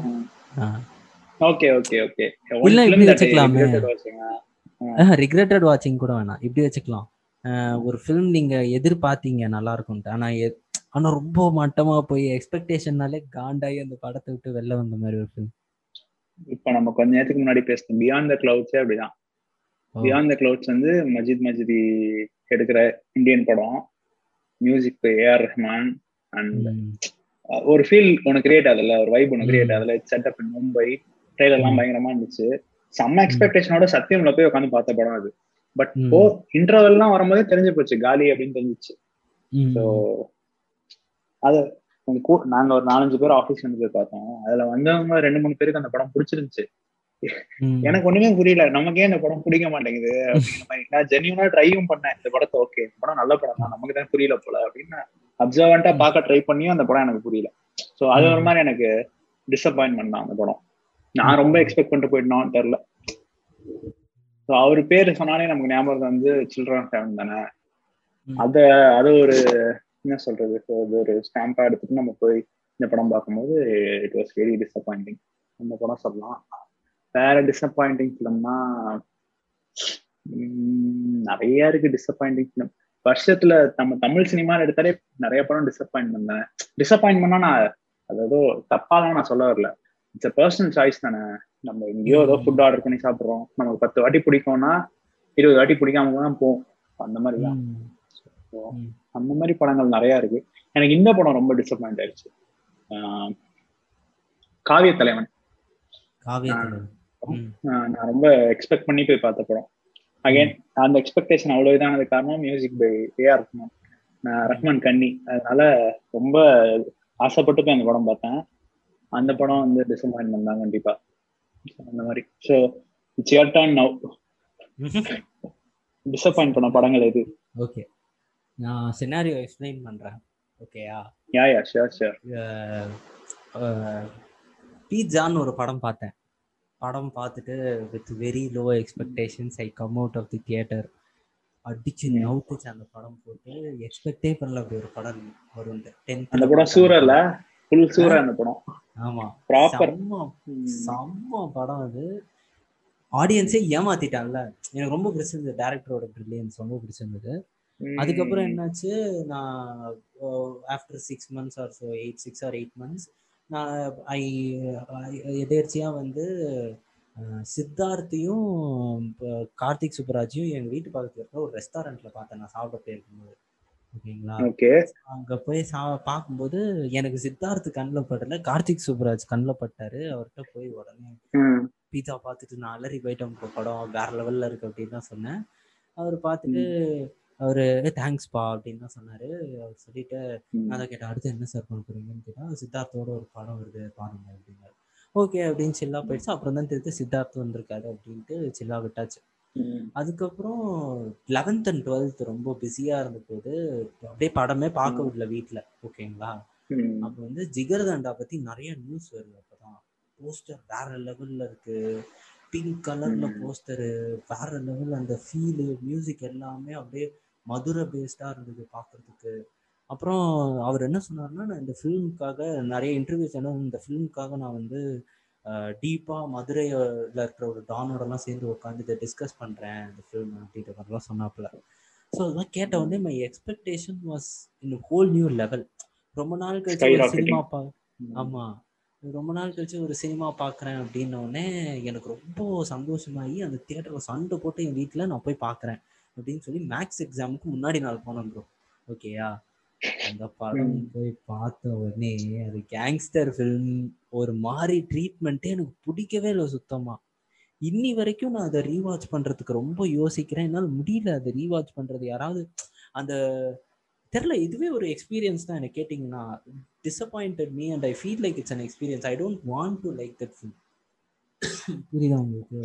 B: ஓகே ஓகே ஓகே
A: இல்ல இப்படி வச்சுக்கலாமே. ரிக்ரெட்டட் வாட்சிங் கூட வேணாம். இப்படி வச்சுக்கலாம். ஒரு ஃபிலிம் நீங்க எதிர்பார்த்தீங்க நல்லா இருக்கும்ட்டு ஆனா ஆனா ரொம்ப மட்டமா போய் எக்ஸ்பெக்டேஷன்னாலே காண்டாயி அந்த படத்தை விட்டு வெளில வந்த மாதிரி ஒரு ஃபிலிம்
B: இப்ப நம்ம கொஞ்ச நேரத்துக்கு முன்னாடி பேசணும் பியாண்ட் த கிளவுட்ஸே அப்படிதான். பியாண்ட் த கிளவுட்ஸ் வந்து மஜித் மஜிதி எடுக்கிற இந்தியன் படம். Music A R Rahman and ஒரு ஃபீல் ஒன்று கிரியேட் ஆகுதுல்ல ஒரு வைப் ஒன்று கிரியேட் ஆகுதுல செட்டப் இன் மும்பை ட்ரெயிலர் எல்லாம் பயங்கரமா இருந்துச்சு. செம்ம எக்ஸ்பெக்டேஷனோட சத்தியம்ல போய் உட்காந்து பார்த்த படம் அது. பட் போ இன்டர்வெல்லாம் வரும்போதே தெரிஞ்சு போச்சு காலி அப்படின்னு தெரிஞ்சிச்சு. ஸோ அது நாங்க ஒரு நாலஞ்சு பேர் ஆபீஸ் வந்து போய் பார்த்தோம். அதுல வந்தவங்க ரெண்டு மூணு பேருக்கு அந்த படம் பிடிச்சிருந்துச்சு. எனக்கு ஒண்ணுமே புரியல. நமக்கே இந்த படம் பிடிக்க மாட்டேங்குது. அப்படிங்கிற மாதிரி. நான் ஜென்யூனா ட்ரைவும் பண்ணேன். இந்த படத்தை ஓகே இந்த படம் நல்ல படம் தான். நமக்கு தான் புரியல போல அப்படின்னு அப்சர்வன்ட்டா பார்க்க ட்ரை பண்ணியும் அந்த படம் எனக்கு புரியல. ஸோ அது ஒரு மாதிரி எனக்கு டிசப்பாயின்மெண்ட் தான் அந்த படம். நான் ரொம்ப எக்ஸ்பெக்ட் பண்ணிட்டு போயிட்டோம்னு தெரில ஸோ அவர் பேரு சொன்னாலே நமக்கு ஞாபகம் வந்து சில்ட்ரன் ஃபேம் தானே? அத அது ஒரு என்ன சொல்றது அது ஒரு ஸ்டாம்பா எடுத்துட்டு நம்ம போய் இந்த படம் பார்க்கும்போது இட் வாஸ் வெரி டிசப்பாயிண்டிங் அந்த படம் சொல்லலாம். வேற டிசப்பாயிண்டிங் ஃபிலிம்னா நிறைய இருக்கு டிசப்பாயிண்டிங் ஃபிலிம் வருஷத்துல நம்ம தமிழ் சினிமான்னு எடுத்தாலே நிறைய படம் டிசப்பாயின்ட் பண்ணேன் டிசப்பாயின்மெண்ட்னா நான் அதாவது தப்பாலாம் நான் சொல்ல வரல. இட்ஸ் அ பர்சனல் சாய்ஸ் தானே? நம்ம எங்கேயோ ஏதோ ஃபுட் ஆர்டர் பண்ணி சாப்பிட்றோம். நமக்கு பத்து வாட்டி பிடிக்கும்னா இருபது வாட்டி பிடிக்காம தான் போகும் அந்த மாதிரி தான் அந்த மாதிரி படங்கள் நிறைய இருக்கு. எனக்கு இந்த படம் ரொம்ப டிசப்பாயிண்ட் ஆயிடுச்சு. காவிய தலைவன் நான் ரொம்ப எக்ஸ்பெக்ட் பண்ணி போய் பார்த்த படம். அகைன் அந்த எக்ஸ்பெக்டேஷன் அவ்வளவு இதானது காரணம் music by A R Rahman Rahman கண்ணி அதனால ரொம்ப ஆசைப்பட்டு போய் அந்த படம் பார்த்தேன். அந்த படம் வந்து டிசப்பாயின்மெண்ட் தான் கண்டிப்பா. அந்த மாதிரி. So it's your turn now disappoint பண்ண படங்கள் எது?
A: ஓகே நான் சினாரியோ எக்ஸ்பிளைன் பண்றேன். ஓகேயா
B: யா? யா ஷியோர் ஷியோர்
A: பீட்சான்னு ஒரு படம் பார்த்தேன். படம் பார்த்துட்டு with very low expectations I come out of the theatre அடிச்சு நவுத்துச்சு அந்த படம் போட்டு. எக்ஸ்பெக்டே பண்ணல அப்படி ஒரு படம் வரும்
B: டென்த் அந்த படம் சூரல்ல ஃபுல் சூர அந்த படம்.
A: ஆமா.
B: ப்ராப்பர்
A: செம்ம படம் அது. ஆடியன்ஸே ஏமாத்திட்டான்ல எனக்கு ரொம்ப பிடிச்சிருந்தது டேரக்டரோட பிரில்லியன்ஸ் ரொம்ப பிடிச்சிருந்தது. அதுக்கப்புறம் என்னாச்சு? நான் after six months or so eight six or eight months நான் ஐ எதேர்ச்சியா வந்து சித்தார்த்தையும் கார்த்திக் சுப்ராஜையும் எங்க வீட்டு பக்கத்துல இருக்கிற ஒரு ரெஸ்டாரண்ட்ல பார்த்தேன். நான் சாப்பிட போயிருக்கும்போது ஓகேங்களா? அங்க போய் சா பார்க்கும்போது எனக்கு சித்தார்த் கண்ணில் படல. கார்த்திக் சுப்ராஜ் கண்ணில் பட்டாரு. அவர்கிட்ட போய் உடனே பீஸா பார்த்துட்டு நான் அலறி போயிட்டோம் படம். வேற லெவல்ல இருக்கு அப்படின்னு தான் சொன்னேன். அவர் பார்த்துட்டு அவரு தேங்க்ஸ்பா அப்படின்னு தான் சொன்னாரு. அவர் சொல்லிட்டு அதை கேட்டேன் அடுத்து என்ன சார் பண்ண போறீங்கன்னு கேட்டா சித்தார்த்தோட ஒரு படம் வருது பாருங்க அப்படின்னாரு. ஓகே அப்படின்னு சில்லா போயிடுச்சு. அப்புறம் தான் தெரிஞ்சு சித்தார்த் வந்திருக்காரு அப்படின்ட்டு சில்லா விட்டாச்சு. அதுக்கப்புறம் லெவன்த் அண்ட் டுவெல்த் ரொம்ப பிஸியா இருந்த போது அப்படியே படமே பார்க்க விடல வீட்டுல ஓகேங்களா அப்ப வந்து ஜிகர்தண்டா பத்தி நிறைய நியூஸ் வருது அப்பதான். போஸ்டர் வேற லெவல்ல இருக்கு. பிங்க் கலர்ல போஸ்டரு வேற லெவல் அந்த ஃபீலு மியூசிக் எல்லாமே அப்படியே மதுரை பேஸ்டா இருந்தது பாக்குறதுக்கு அப்புறம் அவர் என்ன சொன்னார்னா நான் இந்த ஃபிலிமுக்காக நிறைய இன்டர்வியூஸ் என்ன இந்த ஃபிலிமுக்காக நான் வந்து டீப்பாக மதுரையில் இருக்கிற ஒரு டானோடலாம் சேர்ந்து உட்காந்து இதை டிஸ்கஸ் பண்ணுறேன் இந்த ஃபிலிம் அப்படின்ற மாதிரிலாம் சொன்னாப்புல. ஸோ அதெல்லாம் கேட்ட உடனே my expectation was in whole new level ரொம்ப நாள் கழிச்சு ஒரு சினிமா பா ஆமாம் ரொம்ப நாள் கழிச்சு ஒரு சினிமா பார்க்குறேன் அப்படின்னோடனே எனக்கு ரொம்ப சந்தோஷமாகி அந்த தியேட்டரில் சண்டை போட்டு என் வீட்டில் நான் போய் பார்க்குறேன் அப்படின்னு சொல்லி மேக்ஸ் எக்ஸாமுக்கு முன்னாடி நாள் போனேன் ப்ரோ ஓகேயா அந்த படம் போய் பார்த்த உடனே அது கேங்ஸ்டர் ஃபிலிம் ஒரு மாதிரி ட்ரீட்மெண்ட்டே எனக்கு பிடிக்கவே இல்லை சுத்தமா. இன்னி வரைக்கும் நான் அதை ரீவாச் பண்றதுக்கு ரொம்ப யோசிக்கிறேன். என்னால் முடியல அதை ரீவாச் பண்றது. யாராவது அந்த தெரில இதுவே ஒரு எக்ஸ்பீரியன்ஸ் தான். எனக்கு கேட்டிங்கன்னா disappointed me and I feel like it's an experience I don't want to like that film புரியுதா உங்களுக்கு?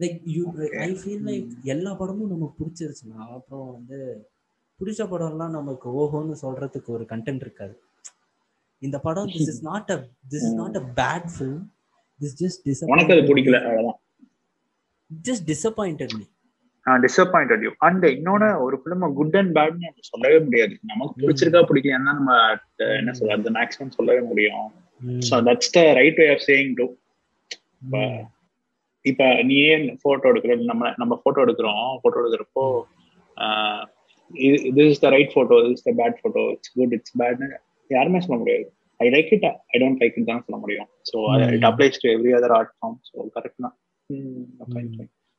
A: Like you I feel like எல்லா படமும் நமக்கு பிடிச்சிருச்சுன்னா அப்புறம் வந்து பிடிச்ச படம்லாம் நமக்கு ஓஹோன்னு சொல்றதுக்கு ஒரு கண்டென்ட் இருக்காது. இந்த படம் this is not a this is not a bad film this just disappoint
B: உனக்கு அது பிடிக்கல அவ்வளவுதான்.
A: Just disappointed me
B: disappointed you and இன்னொன்னு ஒரு ஃபிலிம் குட் அண்ட் பேட்னு சொல்லவே முடியாது. நமக்கு பிடிச்சிருக்கா பிடிக்கலையா நம்ம என்ன சொல்றது மேக்ஸிமம் சொல்லவே முடியும். So that's the right way of saying to இப்ப நீயே போட்டோ எடுக்கிற நம்ம நம்ம போட்டோ எடுக்கிறோம். போட்டோ எடுக்கிறப்போ இது is the right photo is the bad photo it's good it's பேட்னு யாருமே சொல்ல முடியாது. I like it I don't like it தான் சொல்ல முடியும். So it applies to every other art form so correct தான்.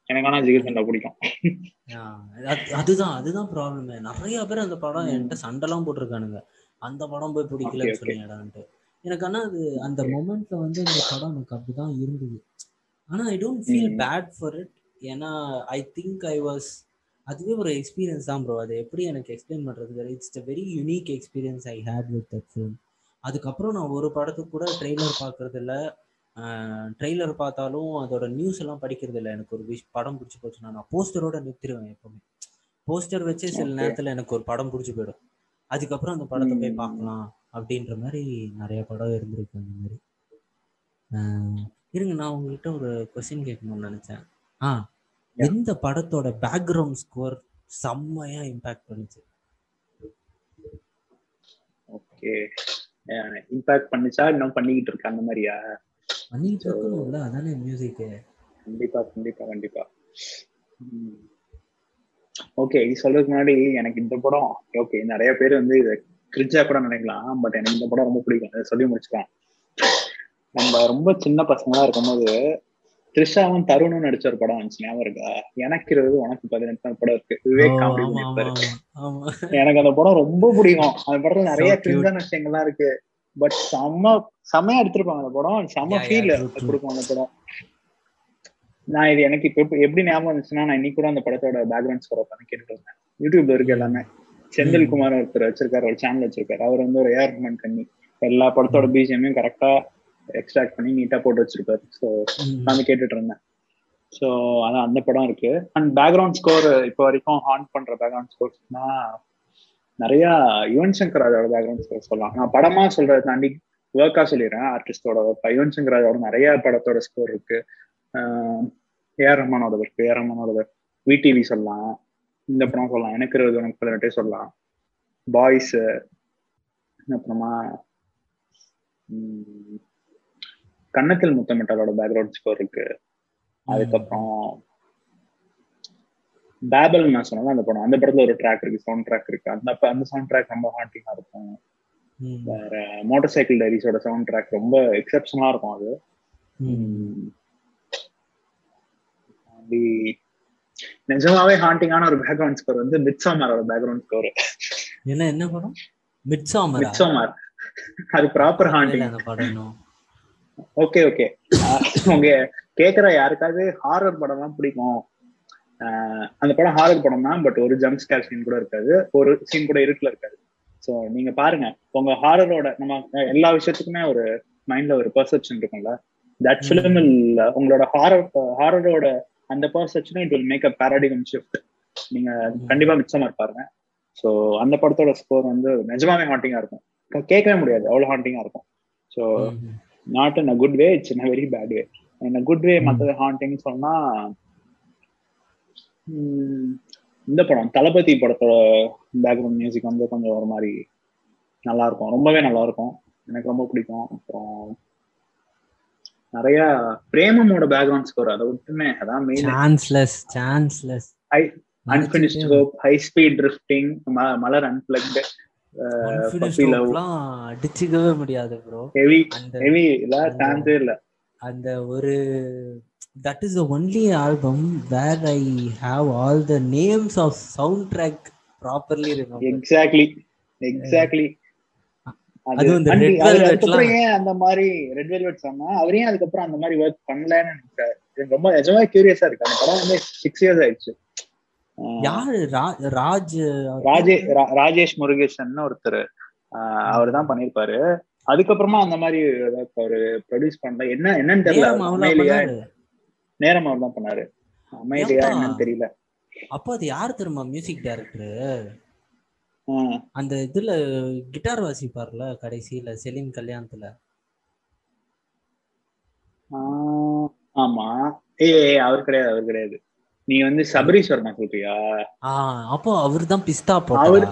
B: எனக்கு ஆனா ஜிகர்தண்டா பிடிக்கும்.
A: அதுதான் அதுதான் ப்ராப்ளமே நிறைய பேர் அந்த படம் என்கிட்ட சண்டைலாம் போட்டிருக்கானுங்க. அந்த படம் போய் பிடிக்கலன்னு சொன்னீங்கடான்ட்டு எனக்கு ஆனா அது அந்த மொமெண்ட்ல வந்து அந்த படம் எனக்கு அப்படிதான் இருந்தது. ஆனா I don't feel bad for it ஏன்னா ஐ திங்க் ஐ வாஸ் அதுவே ஒரு எக்ஸ்பீரியன்ஸ் தான் ப்ரோ அது எப்படி எனக்கு எக்ஸ்பிளைன் பண்ணுறது it's a very unique experience I had with that film அதுக்கப்புறம் நான் ஒரு படத்துக்கு கூட ட்ரெய்லர் பார்க்கறது இல்லை ட்ரெய்லர் பார்த்தாலும் அதோட நியூஸ் எல்லாம் படிக்கிறது இல்லை எனக்கு ஒரு விஷ் படம் பிடிச்சி போச்சுன்னா நான் போஸ்டரோட நிறுத்திடுவேன் எப்பவுமே. போஸ்டர் வச்சு சில நேரத்தில் எனக்கு ஒரு படம் பிடிச்சி போயிடும். அதுக்கப்புறம் அந்த படத்தை போய் பார்க்கலாம் அப்படின்ற மாதிரி நிறைய படம் இருந்திருக்கு அந்த மாதிரி. இருங்க நான் உங்ககிட்ட ஒரு கொஸ்டின் கேட்கணும்னு நினச்சேன். ஆ எந்த படத்தோட பேக்ரவுண்ட் ஸ்கோர் செம்மையா இம்பாக்ட் பண்ணுச்சு.
B: ஓகே இம்பாக்ட் பண்ணிச்சா? இன்னும் பண்ணிக்கிட்டு இருக்கு அந்த மாதிரியா?
A: பண்ணிட்டு இருக்கணும்ல அதானே மியூசிக்
B: கண்டிப்பா கண்டிப்பா கண்டிப்பா. ஓகே இது சொல்றதுக்கு முன்னாடி எனக்கு இந்த படம் ஓகே நிறைய பேர் வந்து இதை கிரிஞ்சா கூட நினைக்கலாம் பட் எனக்கு இந்த படம் ரொம்ப பிடிக்கும். அதை சொல்லி முடிச்சுக்கலாம். நம்ம ரொம்ப சின்ன பசங்களா இருக்கும்போது த்ரிஷாவும் தருணும் நடிச்ச ஒரு படம் வந்துச்சு. ஞாபகம் இருக்கா? எனக்கு இருபது உனக்கு பதினெட்டு படம் இருக்கு. விவேக் காமெடி எனக்கு அந்த படம் ரொம்ப பிடிக்கும். அந்த படத்துல நிறைய கிரிஞ்சான விஷயங்கள்லாம் இருக்கு. பட் செம்ம செம்மையா எடுத்திருப்பாங்க அந்த படம். செம்ம ஃபீல் கொடுக்கும் அந்த படம். நான் இது எனக்கு இப்ப எப்படி ஞாபகம் இருந்துச்சுன்னா நான் இன்னைக்கு கூட அந்த படத்தோட பேக்ரவுண்ட் ஸ்கோர் உட்காந்து கேட்டுட்டு இருந்தேன். யூடியூப்ல இருக்கு எல்லாமே. செந்தில் குமார் ஒருத்தர் வச்சிருக்காரு ஒரு சேனல் வச்சிருக்காரு. அவர் வந்து ஒரு ஏர்மெண்ட் கண்ணி. எல்லா படத்தோட பிஜிஎம்மையும் கரெக்டா எக்ஸ்ட்ராக்ட் பண்ணி நீட்டா போட்டு வச்சிருப்பாரு. ஸோ நான் கேட்டுட்டு இருந்தேன். ஸோ அதான் அந்த படம் இருக்கு. அண்ட் பேக்ரவுண்ட் ஸ்கோர் இப்போ வரைக்கும் ஹான் பண்ற பேக்ரவுண்ட் ஸ்கோர்ஸ்னா நிறைய யுவன் சங்கர் ராஜோட பேக்ரவுண்ட் ஸ்கோர் சொல்லலாம். நான் படமா சொல்றதை தாண்டி ஒர்க்கா சொல்லிடுறேன். ஆர்டிஸ்டோட ஒர்க் யுவன் சங்கர் ராஜோட நிறைய படத்தோட ஸ்கோர் இருக்கு. ஏஆர் ரஹ்மானோட இருக்கு ஏஆர் ரஹ்மானோட விடிவி சொல்லலாம். இந்த படம் சொல்லலாம். எனக்கு இருபது உனக்கு பதினெட்டே சொல்லலாம். பாய்ஸ் அப்புறமா கண்ணத்தில் முத்தமிட்டாலோட பேக்ரவுண்ட் ஸ்கோர் இருக்கு. அதுக்கப்புறம் பேபல் நான் சொன்னேன் அந்த படம். அந்த படத்துல ஒரு ட்ராக் இருக்கு சவுண்ட் ட்ராக் இருக்கு. அந்த அந்த சவுண்ட் ட்ராக் ரொம்ப ஹாண்டிங்கா இருக்கும். வேற மோட்டார் சைக்கிள் டைரிஸோட சவுண்ட் ட்ராக் ரொம்ப எக்ஸப்ஷனலா இருக்கும் அது. நிஜமாவே ஹாண்டிங்கான ஒரு பேக்ரவுண்ட் ஸ்கோர் வந்து மிட்சாமரோட பேக்ரவுண்ட் ஸ்கோர்
A: என்ன என்ன படம்? மிட்சாமர்?
B: மிட்சாமர். அது ப்ராப்பர் ஹாண்டிங்
A: அந்த படம்
B: ஓகே ஓகே உங்க கேக்குற யாருக்காவது ஹாரர் படம் தான் பிடிக்கும் அந்த படம் ஹாரர் படம் தான் பட் ஒரு ஜம்ப் ஸ்கேர் சீன் கூட இருக்காது. ஒரு சீன் கூட இருக்குல இருக்காது. ஸோ நீங்க பாருங்க. உங்க ஹாரரோட நம்ம எல்லா விஷயத்துக்குமே ஒரு மைண்ட்ல ஒரு பெர்செப்ஷன் இருக்கும்ல. தட் ஃபிலிம் உங்களோட ஹாரர் ஹாரரோட அந்த perception it will make a paradigm shift நீங்க கண்டிப்பா மிச்சமா பாருங்க ஸோ அந்த படத்தோட ஸ்கோர் வந்து நிஜமாவே ஹாண்டிங்கா இருக்கும். கேட்கவே முடியாது. அவ்வளவு ஹாண்டிங்கா இருக்கும். So not in a good way it's in a very bad way in a good way மற்றது ஹாண்டிங் சொன்னா இந்த படம் தளபதி படத்தோட பேக்ரவுண்ட் மியூசிக் வந்து கொஞ்சம் ஒரு மாதிரி நல்லா இருக்கும் ரொம்பவே நல்லா இருக்கும் எனக்கு ரொம்ப பிடிக்கும். அப்புறம் நிறைய பிரேமமோட பேக்ரவுண்ட் ஸ்கோர் அதை விட்டுமே அதான் main
A: chanceless chanceless
B: high unfinished hope high speed drifting Malar unplugged
A: அடிச்சுக்கவே முடியாது ப்ரோ
B: ஹெவி இல்ல.
A: அந்த ஒரு that is the only album where I have all the names of soundtrack properly
B: exactly exactly
A: அது வந்து red வெல்வெட்லாம்
B: ஏன் அந்த மாதிரி ரெட் வெல்வெட் சொன்னா அவரே அதுக்கப்புறம் அந்த மாதிரி ஒர்க் பண்ணலன்னு எனக்கு ரொம்ப நிஜமா கியூரியஸா இருக்கு. அந்த படம் வந்து சிக்ஸ் இயர்ஸ் ஆயிடுச்சு.
A: யாரு? ராஜ்
B: ராஜே ராஜேஷ் முருகேசன் ஒருத்தர். அவர் தான் பண்ணிருப்பாரு அதுக்கப்புறமா அந்த மாதிரி அவரு ப்ரொடியூஸ் பண்ணல. என்ன என்னன்னு தெரியல. நேரம் அவர் தான் பண்ணாரு. அமைதியா என்னன்னு தெரியல.
A: அப்போ அது யார் தெரியுமா மியூசிக் டைரக்டர் அந்த இதுல கிட்டார் வாசிப்பார்ல கடைசியில செலின் கல்யாணத்துல.
B: ஆமா. ஏ அவர் கிடையாது அவர் கிடையாது. நீ வந்து சபரீஸ்வரனா சொல்றியா?
A: அப்போ அவர் தான் பிஸ்தா
B: அவர்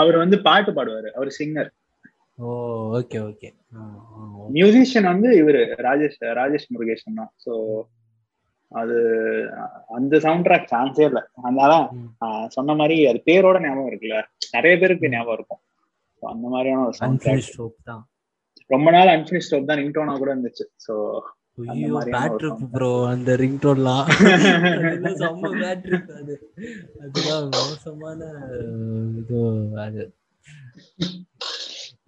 B: அவர் வந்து பாட்டு பாடுவாரு. அவர் singer.
A: Oh okay okay.
B: Musician வந்து இவரு ராஜேஷ் ராஜேஷ் முருகேசன் தான். ஸோ அது அந்த சவுண்ட் ட்ராக் சான்ஸே இல்லை. அதனால சொன்ன மாதிரி அது பேரோட ஞாபகம் இருக்குல்ல. நிறைய பேருக்கு ஞாபகம் இருக்கும். அந்த மாதிரியான ஒரு சவுண்ட் ட்ராக் ரொம்ப நாள் அன்பினிஷ் ஸ்டோப் தான் ரிங்டோனா கூட இருந்துச்சு. ஸோ
A: ஐயோ பேட் ட்ரிப் ப்ரோ அந்த ரிங்டோன்லாம் செம்ம பேட் ட்ரிப் அது. அதுதான் மோசமான இது அது.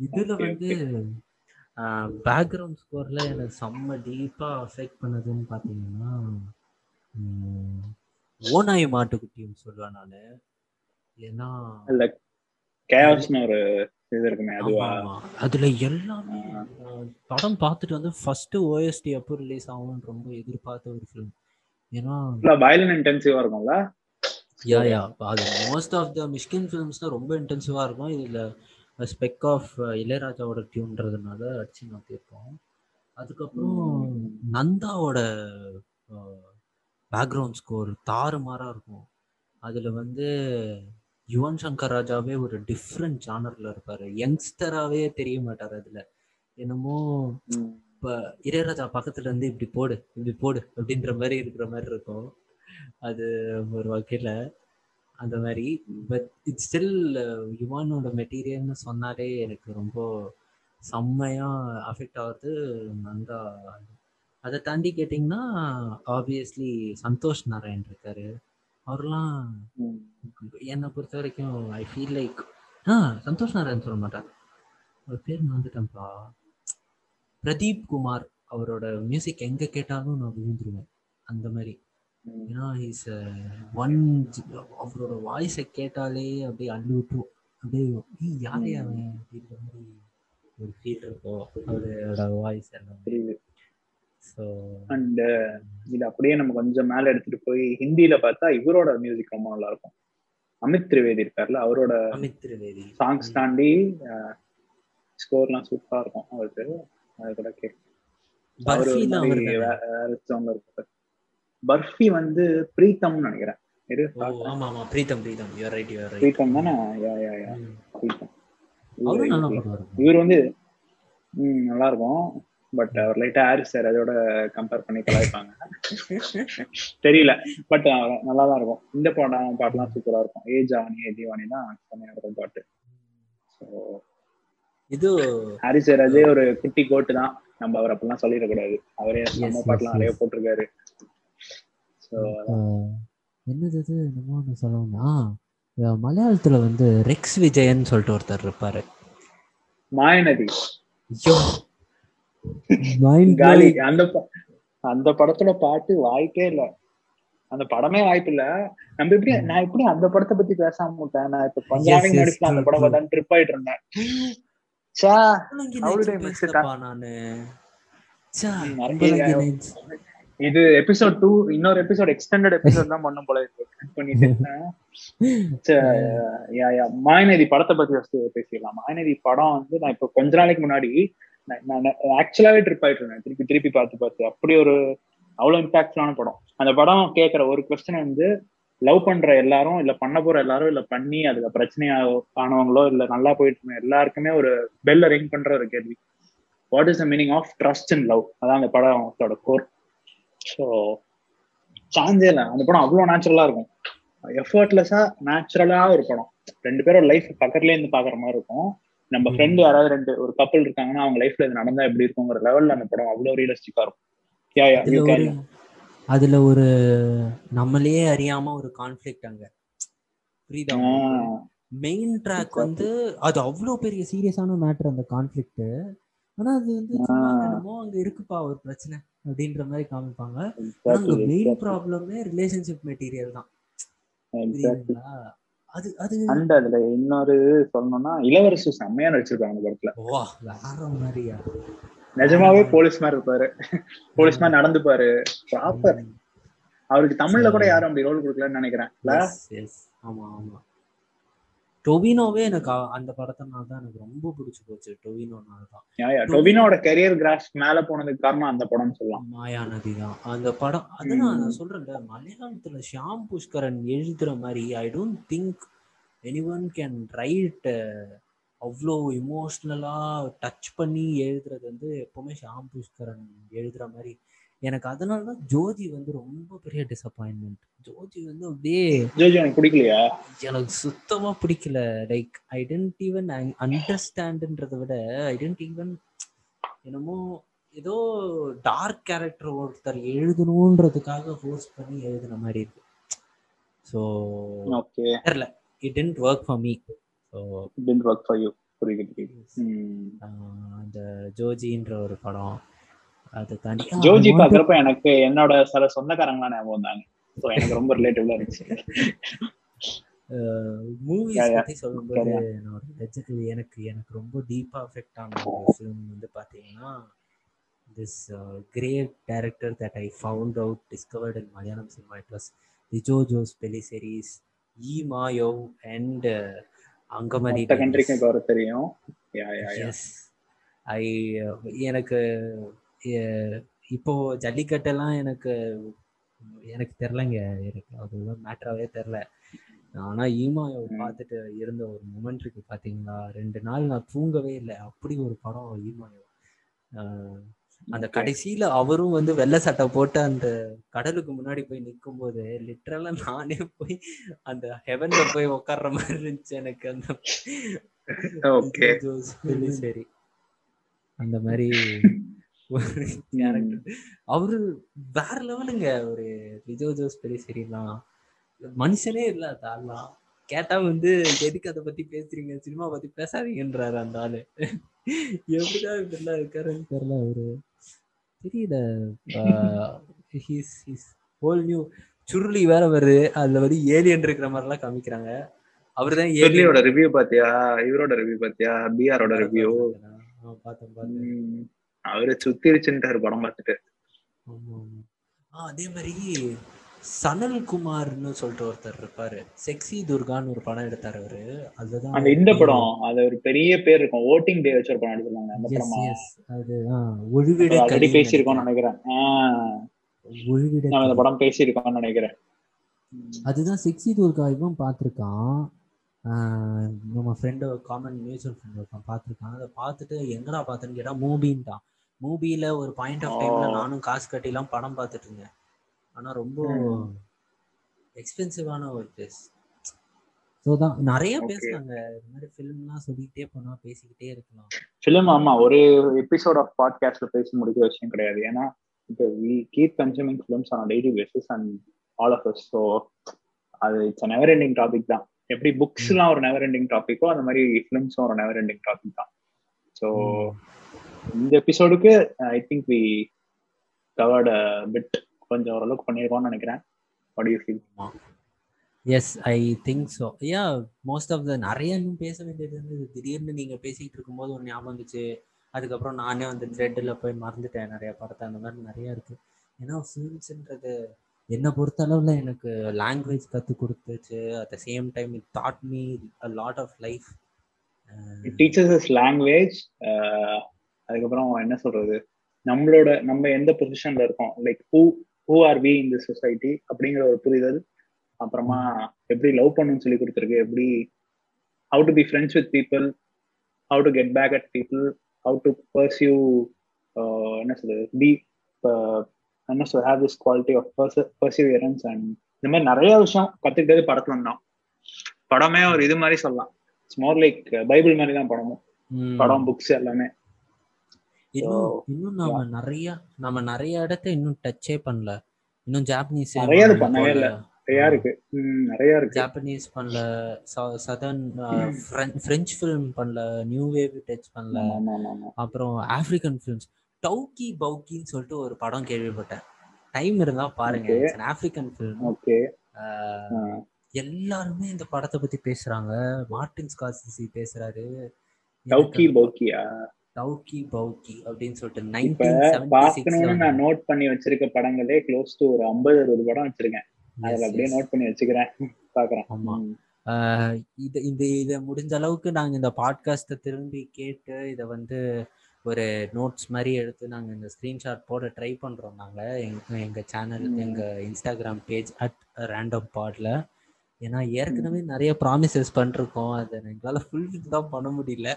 A: இதுல வந்து பேக்ரவுண்ட் ஸ்கோர்ல எனக்கு செம்ம டீப்பா அஃபெக்ட் பண்ணதுன்னு பாத்தீங்கன்னா ஓனாய் மாட்டுக்குட்டின்னு சொல்லுவேன் நானு. ஏன்னா
B: கேஆஸ்னு ஒரு இது இருக்குமே அதுவா?
A: அதுல எல்லாமே படம் பார்த்துட்டு வந்து ஃபர்ஸ்ட் ஓஎஸ்டி எப்போ ரிலீஸ் ஆகும்னு ரொம்ப எதிர்பார்த்த ஒரு ஃபிலிம் ஏன்னா
B: வயலன் இன்டென்சிவா இருக்கும்ல?
A: Yeah yeah. அது most of the Mysskin films தான் ரொம்ப இன்டென்சிவா இருக்கும். இதுல ஸ்பெக் ஆஃப் இளையராஜாவோட டியூன்றதுனால அடிச்சு கேட்போம் அதுக்கப்புறம் நந்தாவோட பேக்ரவுண்ட் ஸ்கோர் தாறுமாறா இருக்கும். அதுல வந்து யுவன் சங்கர் ராஜாவே ஒரு டிஃப்ரெண்ட் ஜானர்ல இருப்பாரு. யங்ஸ்டராகவே தெரிய மாட்டார் அதுல. என்னமோ இப்போ இளையராஜா பக்கத்துல இருந்து இப்படி போடு இப்படி போடு அப்படின்ற மாதிரி இருக்கிற மாதிரி இருக்கும். அது ஒரு வகையில அந்த மாதிரி. பட் இட்ஸ் ஸ்டில் யுவானோட மெட்டீரியல்னு சொன்னாலே எனக்கு ரொம்ப செம்மையா அஃபெக்ட் ஆகுது. நந்தா. அதை தாண்டி கேட்டிங்கன்னா ஆப்வியஸ்லி சந்தோஷ் நாராயண் இருக்காரு. அவர்லாம் என்னை பொறுத்த வரைக்கும் I feel like ah Santhosh Narayan சொல்ல மாட்டார். அவர் பேர் வந்துட்டேன்ப்பா பிரதீப் குமார் அவரோட மியூசிக் எங்க கேட்டாலும் நான் விழுந்துருவேன். அந்த மாதிரி. ஏன்னா இஸ் ஒன் அவரோட வாய்ஸை கேட்டாலே அப்படியே அள்ளி விட்டுரும் அப்படியே யாரே அவன்? அப்படின்ற மாதிரி ஒரு ஃபீல் இருக்கும். அவரோட வாய்ஸ் எல்லாம்.
B: அண்ட் இது அப்படியே நம்ம கொஞ்சம் மேல எடுத்துட்டு போய் ஹிந்தியில பார்த்தா இவரோட மியூசிக் ரொம்ப நல்லா இருக்கும் அமித் திரிவேதி இருக்கார்ல அவரோட
A: அமித் திரிவேதி.
B: சாங்ஸ் தாண்டி ஸ்கோர்லாம் சூப்பரா இருக்கும் அவருக்கு. அது கூட கேட்கும் பர்ஃபி வந்து பிரீத்தம்னு நினைக்கிறேன்.
A: ஆமா ஆமா Pritam Pritam. You right you right
B: Pritam தானே? யா யா யா. பிரீத்தம்.
A: இவர்
B: வந்து நல்லா இருக்கும் பட் அவர் லைட்டா ஹாரிஸ் சார் அதோட கம்பேர் பண்ணி கலாய்ப்பாங்க. தெரியல. பட் நல்லா தான் இருக்கும். இந்த பாடம் பாட்டுலாம் சூப்பரா இருக்கும். ஏ ஜானி தீவானி தான் செம்மையா இருக்கும் பாட்டு. ஸோ
A: இது
B: ஹாரிஸ் அதே ஒரு குட்டி கோட்டு தான். நம்ம அவர் அப்படிலாம் சொல்லிடக்கூடாது. அவரே நம்ம பாட்டுலாம் நிறைய போட்டிருக்காரு. ஸோ
A: என்னது இது என்னமோ ஒன்று சொல்லணும்னா மலையாளத்துல வந்து ரெக்ஸ் விஜயன் சொல்லிட்டு ஒருத்தர் இருப்பாரு.
B: மாயநதி
A: ஐயோ!
B: காலி அந்த அந்த படத்துல பாட்டு வாய்ப்பே இல்ல. அந்த படமே வாய்ப்பு இல்ல. நம்ம எப்படி நான் எப்படி அந்த படத்தை பத்தி பேசாம விட்டேன்? நான் இப்ப கொஞ்ச நாளைக்கு நடிப்பேன் அந்த படம் பார்த்தா ட்ரிப் ஆயிட்டு இருந்தேன். இது எபிசோட் டூ இன்னொரு எபிசோட் எக்ஸ்டெண்டட் எபிசோட் தான் பண்ணும் போல பண்ணிட்டு மாயநதி படத்தை பத்தி பேசிடலாம். மாயநதி படம் வந்து நான் இப்ப கொஞ்ச நாளைக்கு முன்னாடி நான் ஆக்சுவலாவே ட்ரிப் ஆயிட்டு இருந்தேன். திருப்பி திருப்பி பார்த்து பார்த்து. அப்படி ஒரு அவ்வளோ இம்பாக்ட்ஃபுல்லான படம். அந்த படம் கேட்குற ஒரு கொஸ்டின் வந்து லவ் பண்ற எல்லாரும் இல்ல பண்ண போற எல்லாரும் இல்ல பண்ணி அதுல பிரச்சனையாக ஆனவங்களோ இல்ல நல்லா போயிட்டு இருந்த எல்லாருக்குமே ஒரு பெல்ல ரிங் பண்ற ஒரு கேள்வி. What is the meaning of trust and love அதான் அந்த படத்தோட கோர் ஸோ சான்ஸே இல்லை. அந்த படம் அவ்வளோ நேச்சுரலா இருக்கும். எஃபர்ட்லெஸ்ஸா நேச்சுரலா ஒரு படம். ரெண்டு பேரும் லைஃப் பக்கத்துலேயே இருந்து பாக்குற மாதிரி இருக்கும். நம்ம ஃப்ரெண்டு யாராவது ரெண்டு ஒரு கப்பல் இருக்காங்கன்னா அவங்க லைஃப்ல இது நடந்தா எப்படி இருக்குங்கிற லெவல்ல அந்த படம் அவ்வளோ ரியலிஸ்டிக்கா இருக்கும். யா யா
A: அதுல ஒரு நம்மளே அறியாம ஒரு கான்ஃபிளிக்ட் அங்க. புரியுதா? மெயின் ட்ராக் வந்து அது அவ்வளோ பெரிய சீரியஸான மேட்டர் அந்த கான்ஃபிளிக்ட் ஆனா அது வந்து என்னமோ அங்க இருக்குப்பா ஒரு பிரச்சனை அப்படின்ற மாதிரி காமிப்பாங்க. அங்க மெயின் ப்ராப்ளமே ரிலேஷன்ஷிப் மெட்டீரியல் தான்.
B: அது அது. அண்ட் அதுல இன்னொரு சொல்லணும்னா இளவரசு செம்மையா நடிச்சிருக்காங்க அந்த படத்துல.
A: வா வேற மாதிரியா?
B: நிஜமாவே போலீஸ் மாதிரி இருப்பாரு. போலீஸ் மாதிரி நடந்துப்பாரு. ப்ராப்பர் அவருக்கு தமிழ்ல கூட யாரும் அப்படி ரோல் கொடுக்கலன்னு நினைக்கிறேன்.
A: ஆமா ஆமா. டொவினோவே எனக்கு அந்த படத்தினால தான் எனக்கு ரொம்ப பிடிச்சு போச்சு டொவினோனால
B: தான் டொவினோட கரியர் கிராஸ் மேல போனதுக்கு காரணம் அந்த படம் சொல்லலாம்.
A: மாயாநதி தான் அந்த படம் அதுதான் நான் சொல்றேன்ல மலையாளத்துல ஷியாம் புஷ்கரன் எழுதுற மாதிரி I don't think anyone can write அவ்வளோ இமோஷ்னலா டச் பண்ணி எழுதுறது வந்து எப்பவுமே ஷியாம் புஷ்கரன் எழுதுற மாதிரி எனக்கு அதனால தான் ஜோதி வந்து ரொம்ப பெரிய டிசப்பாயின்மெண்ட் ஜோதி வந்து அப்படியே
B: ஜோதி எனக்கு பிடிக்கலையா?
A: எனக்கு சுத்தமா பிடிக்கல. லைக் ஐ டென்ட் ஈவன் அண்டர்ஸ்டாண்டுன்றதை விட ஐ டென்ட் ஈவன் என்னமோ ஏதோ டார்க் கேரக்டர் ஒருத்தர் எழுதணுன்றதுக்காக ஃபோர்ஸ் பண்ணி எழுதுன மாதிரி இருக்கு. ஸோ தெரியல. It didn't work for me so
B: it didn't work for you புரியுது
A: அந்த ஜோஜின்ற ஒரு படம். அதை தாண்டி
B: ஜோஜி பாக்குறப்ப எனக்கு என்னோட சில சொந்தக்காரங்களா ஞாபகம் வந்தாங்க. ஸோ எனக்கு ரொம்ப ரிலேட்டிவ்ல இருந்துச்சு.
A: மூவிஸ் பத்தி சொல்லும்போது நான் ஒரு எனக்கு எனக்கு ரொம்ப டீப்பா அஃபெக்ட் ஆன ஒரு ஃபிலிம் வந்து பாத்தீங்கன்னா this great director that I found out discovered in Malayalam cinema it was Rijo Jose Pellissery's Ee Mayau and Angamaly
B: தெரியும்.
A: எஸ் ஐ எனக்கு இப்போ ஜல்லிக்கட்டெல்லாம் எனக்கு எனக்கு தெரிலங்க எனக்கு அது மேட்டராகவே தெரில. ஆனா ஈமாவை பார்த்துட்டு இருந்த ஒரு மூமெண்ட் இருக்கு பாத்தீங்களா? ரெண்டு நாள் நான் தூங்கவே இல்லை. அப்படி ஒரு படம் ஈமாயோ அந்த கடைசியில அவரும் வந்து வெள்ளை சட்டை போட்டு அந்த கடலுக்கு முன்னாடி போய் நிற்கும் போது லிட்டரலா நானே போய் அந்த ஹெவன்ல போய் உட்கார்ற மாதிரி இருந்துச்சு எனக்கு அந்த சரி. அந்த மாதிரி ஒரு கேரக்டர் அவரு வேற லெவலுங்க ஒரு விஜய் ஜோஸ் பெரிய சரிலாம் மனுஷனே இல்ல தாலாம் கேட்டா வந்து எதுக்கு அதை பத்தி பேசுறீங்க? சினிமா பத்தி பேசாதீங்கன்றாரு அந்த ஆளு. எப்படிதான் இப்படிலாம் இருக்காருன்னு தெரியல அவரு. தெரியல. He's he's whole new Churuli வேற வருது. அதுல வந்து ஏலியன் இருக்கிற மாதிரி எல்லாம் காமிக்கிறாங்க. அவர்தான்
B: ஏலியோட ரிவ்யூ பாத்தியா? இவரோட ரிவ்யூ பாத்தியா? பிஆரோட ரிவ்யூ
A: பார்த்தேன் பார்த்தேன்
B: அவரு சுத்திருச்சுன்ட்டாரு படம் பார்த்துட்டு.
A: அதே மாதிரி சனல் குமார்னு சொல்லிட்டு ஒருத்தர் இருப்பாரு. செக்ஸி துர்கான்னு ஒரு படம் எடுத்தாரு அவரு. அதுதான்
B: அந்த இந்த படம் அது ஒரு பெரிய பேர் இருக்கும். ஓட்டிங் டே வச்சு ஒரு படம் எடுத்துருவாங்க அந்த படமா?
A: அது ஒழுவிட
B: ஆல்ரெடி பேசியிருக்கோம்னு நினைக்கிறேன்.
A: ஒழுவிட
B: இந்த படம் பேசியிருக்கோம்னு நினைக்கிறேன்.
A: அதுதான் செக்ஸி துர்கா இவன் பார்த்துருக்கான். நம்ம ஃப்ரெண்டு காமன் மியூச்சுவல் ஃப்ரெண்ட் இருக்கான் பார்த்துருக்கான். அதை பார்த்துட்டு எங்கடா பார்த்தேன்னு கேட்டால் மூபின்ட்டான். மூபியில் ஒரு பாயிண்ட் ஆஃப் டைம்ல நானும் காசு கட்டிலாம் படம் பார்த்துட்டு இருந்தேன் ஆனா ரொம்ப எக்ஸ்பென்சிவான ஒரு பிளேஸ் ஸோ தான். நிறைய பேசுறாங்க. இந்த மாதிரி ஃபிலிம்லாம் சொல்லிக்கிட்டே போனா பேசிக்கிட்டே இருக்கலாம்.
B: ஃபிலிம் ஆமா. ஒரு எபிசோட் ஆஃப் பாட்காஸ்ட்ல பேசி முடிக்கிற விஷயம் கிடையாது. ஏன்னா இப்போ we keep consuming films on daily basis and all of us so அது இட்ஸ் நெவர் எண்டிங் டாபிக் தான். எப்படி புக்ஸ்லாம் ஒரு நெவர் எண்டிங் டாபிக்கோ அந்த மாதிரி ஃபிலிம்ஸும் ஒரு நெவர் எண்டிங் டாபிக் தான். ஸோ இந்த எபிசோடுக்கு I think we covered bit கொஞ்சம் ஓரளவுக்கு பண்ணிருக்கோம்னு நினைக்கிறேன். What you feel
A: yes I think so yeah most of the நிறைய இன்னும் பேச வேண்டியது இருந்தது. திடீர்னு நீங்கள் பேசிக்கிட்டு இருக்கும்போது ஒரு ஞாபகம் வந்துச்சு. அதுக்கப்புறம் நானே வந்து த்ரெட்டில் போய் மறந்துட்டேன் நிறைய படத்தை. அந்த மாதிரி நிறைய இருக்குது ஏன்னா ஃபிலிம்ஸ்ன்றது என்னை பொறுத்த அளவில் எனக்கு லாங்குவேஜ் கற்றுக் கொடுத்துச்சு. At the same time it taught me a lot of life
B: teachers language அதுக்கப்புறம் என்ன சொல்றது? நம்மளோட நம்ம எந்த பொசிஷன்ல இருக்கோம்? Like who who are we in the society அப்படிங்கிற ஒரு புரிதல் அப்புறமா எப்படி லவ் பண்ணணும்னு சொல்லி கொடுத்துருக்கு எப்படி how to be friends with people how to get back at people how to pursue என்ன சொல்றது? பி என்ன சொல் have this quality of perseverance and இந்த மாதிரி நிறைய விஷயம் கத்துக்கிட்டது படத்துல இருந்தோம் படமே ஒரு இது மாதிரி சொல்லலாம். இட்ஸ் மோர் லைக் பைபிள் மாதிரி தான் படமும். படம் புக்ஸ் எல்லாமே.
A: இன்னும் இன்னும் நாம நிறைய நம்ம நிறைய இடத்த இன்னும் டச்சே பண்ணல. இன்னும் ஜாப்பனீஸ்
B: நிறைய பண்ணவே இல்ல. நிறைய இருக்கு. நிறைய இருக்கு.
A: ஜாப்பனீஸ் பண்ணல சதர்ன் பிரெஞ்சு ஃபிலிம் பண்ணல நியூ வேவ் டச் பண்ணல. அப்புறம் ஆப்பிரிக்கன் ஃபிலிம்ஸ் டவுக்கி பவுக்கின்னு சொல்லிட்டு ஒரு படம் கேள்விப்பட்டேன். டைம் இருந்தா பாருங்க. ஆப்பிரிக்கன் ஃபிலிம்
B: ஓகே
A: எல்லாருமே இந்த படத்தை பத்தி பேசுறாங்க. மார்டின் ஸ்காசிசி பேசுறாரு.
B: டவுக்கி பவுக்கியா
A: டவுக்கி பவுக்கி அப்படின்னு சொல்லிட்டு
B: நான் நோட் பண்ணி வச்சிருக்க படங்களே க்ளோஸ் டு ஒரு ஐம்பது அறுபது படம் வச்சிருக்கேன். அதுல அப்படியே நோட் பண்ணி வச்சுக்கிறேன். பாக்குறேன்.
A: ஆமா. இது இந்த இதை முடிஞ்ச அளவுக்கு நாங்க இந்த பாட்காஸ்ட்டை திரும்பி கேட்டு இதை வந்து ஒரு நோட்ஸ் மாதிரி எடுத்து நாங்கள் இந்த ஸ்க்ரீன்ஷாட் போட ட்ரை பண்ணுறோம் நாங்கள் எங்க எங்கள் சேனல் எங்கள் இன்ஸ்டாகிராம் பேஜ் அட் ரேண்டம் பாட்ல ஏன்னா ஏற்கனவே நிறைய ப்ராமிசஸ் பண்ணிருக்கோம். அதை எங்களால் ஃபுல்ஃபில் தான் பண்ண முடியல.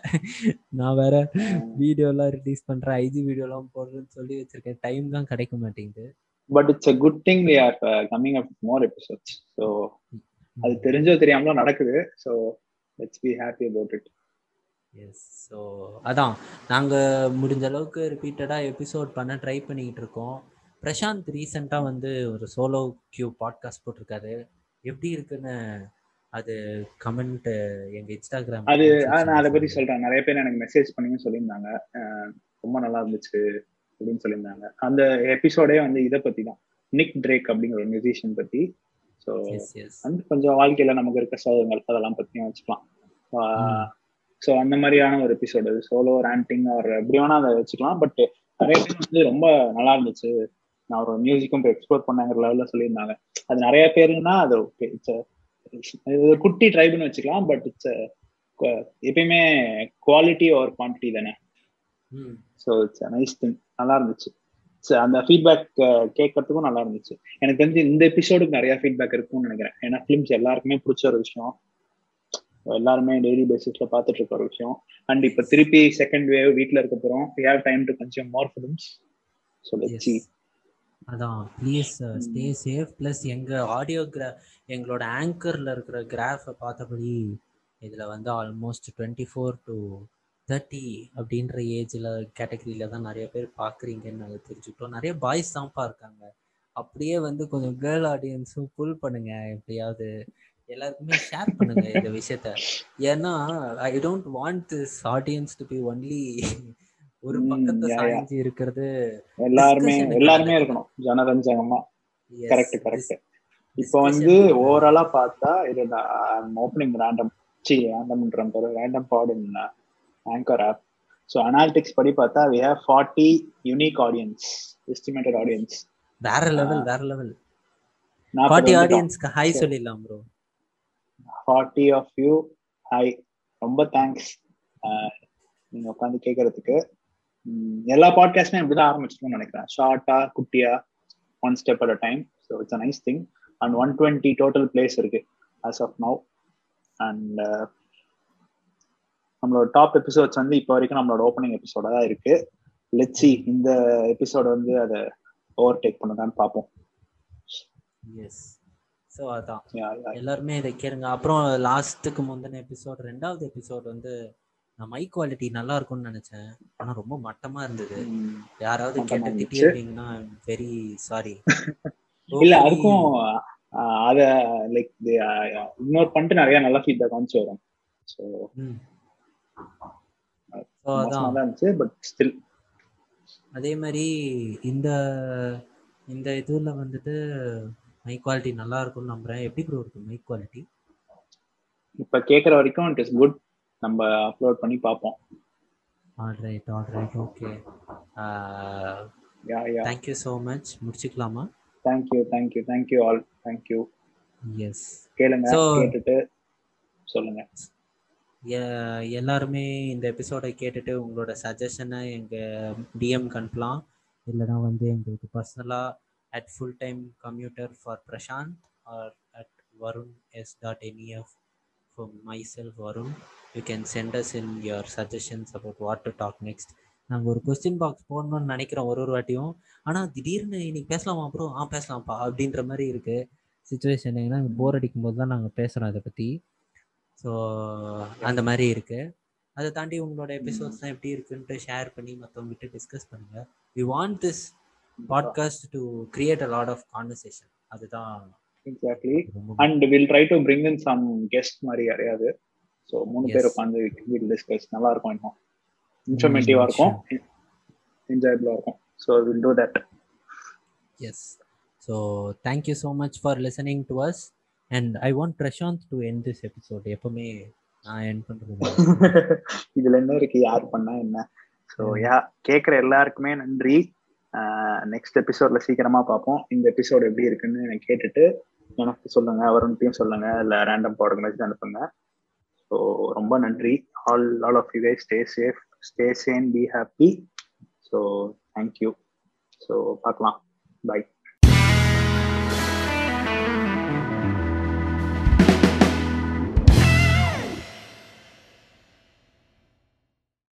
A: நான் வேற வீடியோலாம் ரிலீஸ் பண்ணுறேன் ஐஜி வீடியோலாம் போடுறேன்னு சொல்லி வச்சிருக்கேன். டைம் தான் கிடைக்க மாட்டேங்குது.
B: But it's a good thing we are coming up more episodes so அது தெரிஞ்சோ தெரியாமலோ நடக்குது. So let's be happy about it
A: yes so அதான். நாங்கள் முடிஞ்ச அளவுக்கு ரிப்பீட்டடாக எபிசோட் பண்ண ட்ரை பண்ணிக்கிட்டு இருக்கோம். பிரசாந்த் ரீசெண்டாக வந்து ஒரு சோலோ கியூ பாட்காஸ்ட் போட்டிருக்காரு. எப்படி இருக்குன்னு அது கமெண்ட் எங்க இன்ஸ்டாகிராம்
B: அது நான் அதை பத்தி சொல்றேன். நிறைய பேர் எனக்கு மெசேஜ் பண்ணி சொல்லியிருந்தாங்க. ரொம்ப நல்லா இருந்துச்சு அப்படின்னு சொல்லியிருந்தாங்க. அந்த எபிசோடே வந்து இதை பத்தி தான் நிக் ட்ரேக் அப்படிங்கிற ஒரு மியூசிஷியன் பத்தி. ஸோ வந்து கொஞ்சம் வாழ்க்கையில நமக்கு இருக்க சோகங்கள் அதெல்லாம் பத்தியும் வச்சுக்கலாம். ஸோ அந்த மாதிரியான ஒரு எபிசோடு சோலோ ரேண்டிங் ஒரு எப்படி வேணா அதை வச்சுக்கலாம். பட் நிறைய பேர் வந்து ரொம்ப நல்லா இருந்துச்சு. நான் ஒரு மியூசிக்கும் இப்போ எக்ஸ்ப்ளோர் பண்ணாங்கிற லெவலில் சொல்லியிருந்தாங்க. அது நிறைய பேருன்னா அது ஓகே இட்ஸ் ஒரு குட்டி ட்ரைப்னு வச்சுக்கலாம் பட் இட்ஸ் எப்பயுமே குவாலிட்டி ஒரு குவான்டிட்டி தானே. ஸோ இட்ஸ் நைஸ் திங் நல்லா இருந்துச்சு. அந்த ஃபீட்பேக் கேட்கறதுக்கும் நல்லா இருந்துச்சு. எனக்கு தெரிஞ்சு இந்த எபிசோடுக்கு நிறைய ஃபீட்பேக் இருக்கும்னு நினைக்கிறேன். ஏன்னா ஃபிலிம்ஸ் எல்லாருக்குமே பிடிச்ச ஒரு விஷயம். எல்லாருமே டெய்லி பேசிஸ்ல பார்த்துட்டு இருக்க ஒரு விஷயம். அண்ட் இப்போ திருப்பி செகண்ட் வேவ் வீட்டில் இருக்க போகிறோம் we have time to consume more films so let's
A: அதான் ப்ளீஸ் ஸ்டே சேஃப் ப்ளஸ் எங்கள் ஆடியோ கிரா எங்களோட ஆங்கரில் இருக்கிற கிராஃபை பார்த்தபடி இதில் வந்து almost twenty four to thirty அப்படின்ற ஏஜில் கேட்டகரியில் தான் நிறைய பேர் பார்க்குறீங்கன்னு நாங்கள் தெரிஞ்சுக்கிட்டோம். நிறைய பாய்ஸ் தான்ப்பா இருக்காங்க. அப்படியே வந்து கொஞ்சம் கேர்ள் ஆடியன்ஸும் புல் பண்ணுங்க. எப்படியாவது எல்லாருக்குமே ஷேர் பண்ணுங்க இந்த விஷயத்த. ஏன்னா I don't want this audience to be only ஒரு பக்கத்தை சாய்ஞ்சு இருக்கிறது
B: எல்லாருமே எல்லாருமே இருக்கணும். ஜனரஞ்சகமா கரெக்ட் கரெக்ட் இப்போ வந்து ஓவராலா பார்த்தா இது ஓப்பனிங் ரேண்டம் சி ரேண்டம்ன்ற பேர் random pod anchor app so analytics படி பார்த்தா we have forty unique audience estimated audience
A: வேற லெவல் வேற லெவல் ஃபார்ட்டி ஆடியன்ஸ்க்கு ஹாய் சொல்லிடலாம் bro
B: forty of you hi ரொம்ப தேங்க்ஸ் நீங்க உட்காந்து கேட்கறதுக்கு எல்லா பாட்காஸ்ட்மே இப்படிதான் ஆரம்பிச்சிருக்கோம்னு நினைக்கிறேன். ஷார்ட்டா குட்டியா one step at a time so it's a nice thing and one twenty total plays இருக்கு ஆஸ் ஆஃப் நவ் அண்ட் நம்மளோட டாப் எபிசோட்ஸ் வந்து இப்போ வரைக்கும் நம்மளோட ஓப்பனிங் எபிசோட தான் இருக்கு. லெட்ஸி இந்த எபிசோட வந்து அதை ஓவர் டேக் பண்ணுதான்னு பார்ப்போம்.
A: எஸ் ஸோ அதான். எல்லாருமே இதை கேளுங்க. அப்புறம் லாஸ்ட்டுக்கு முந்தின எபிசோட் ரெண்டாவது எபிசோட் வந்து நான் மைக் குவாலிட்டி நல்லா இருக்கும்னு நினைச்சேன். ஆனா ரொம்ப மட்டமா இருந்தது. யாராவது கேட்டு திட்டிருந்தீங்கன்னா வெரி சாரி
B: இல்ல அதுக்கும் அத லைக் இக்னோர் பண்ணிட்டு நிறைய நல்ல ஃபீட்பேக் வந்துச்சு வரும் ஸோ இருந்துச்சு பட் ஸ்டில்
A: அதே மாதிரி இந்த இந்த இதுல வந்துட்டு மைக் குவாலிட்டி நல்லா இருக்கும்னு நம்புறேன். எப்படி ப்ரோ இருக்கு மைக் குவாலிட்டி
B: இப்ப கேக்குற வரைக்கும் இட் இஸ் குட் நம்ம அப்லோட் பண்ணி பார்ப்போம்.
A: Alright alright okay thank you so much முடிச்சுக்கலாமா?
B: Thank you thank you thank you all thank you
A: yes
B: கேளுங்க கேட்டுட்டு சொல்லுங்க.
A: எல்லாருமே இந்த எபிசோடை கேட்டுட்டு உங்களோட சஜஷனை எங்கள் டிஎம் அனுப்பலாம். இல்லைனா வந்து எங்களுக்கு பர்சனலாக at full time computer for Prashanth or at Varun S dot N E F for myself You you can us in your suggestions about what to talk next. நாங்கள் ஒரு கொஸ்டின் பாக்ஸ் போடணும்னு நினைக்கிறோம் ஒரு ஒரு வாட்டியும். ஆனால் திடீர்னு இன்னைக்கு பேசலாமா அப்புறம் ஆ பேசலாம்ப்பா அப்படின்ற மாதிரி இருக்குது சுச்சுவேஷன் ஏன்னா போர் அடிக்கும் போது தான் நாங்கள் பேசுகிறோம் அதை பற்றி ஸோ அந்த மாதிரி இருக்குது அதை தாண்டி உங்களோட எபிசோட்ஸ்லாம் எப்படி இருக்குன்ட்டு ஷேர் பண்ணி மற்றவங்ககிட்ட டிஸ்கஸ் பண்ணுங்கள் we want this podcast to create a lot of conversation அதுதான்
B: exactly and will try to bring in some guest மாதிரி யாரையாவது. ஸோ மூணு பேர் உட்காந்து வில் டிஸ்கஸ் நல்லா இருக்கும் இன்னும் இன்ஃபர்மேட்டிவா இருக்கும். என்ஜாயபிளா இருக்கும். So will do that
A: yes so thank you so much for listening to us and I want Prashanth to N this episode எப்பவுமே நான் என் பண்றது
B: இதுல என்ன இருக்கு? யார் பண்ணா என்ன? ஸோ யா கேட்குற எல்லாருக்குமே நன்றி. நெக்ஸ்ட் எபிசோட்ல சீக்கிரமா பார்ப்போம். இந்த எபிசோட் எப்படி இருக்குன்னு கேட்டுட்டு எனக்கு சொல்லுங்க வருண்ட்டையும் சொல்லுங்க இல்ல ரேண்டம் பாடுங்க அனுப்புங்க. ஸோ ரொம்ப நன்றி. All all of you guys stay safe stay sane be happy so thank you so பார்க்கலாம். பாய்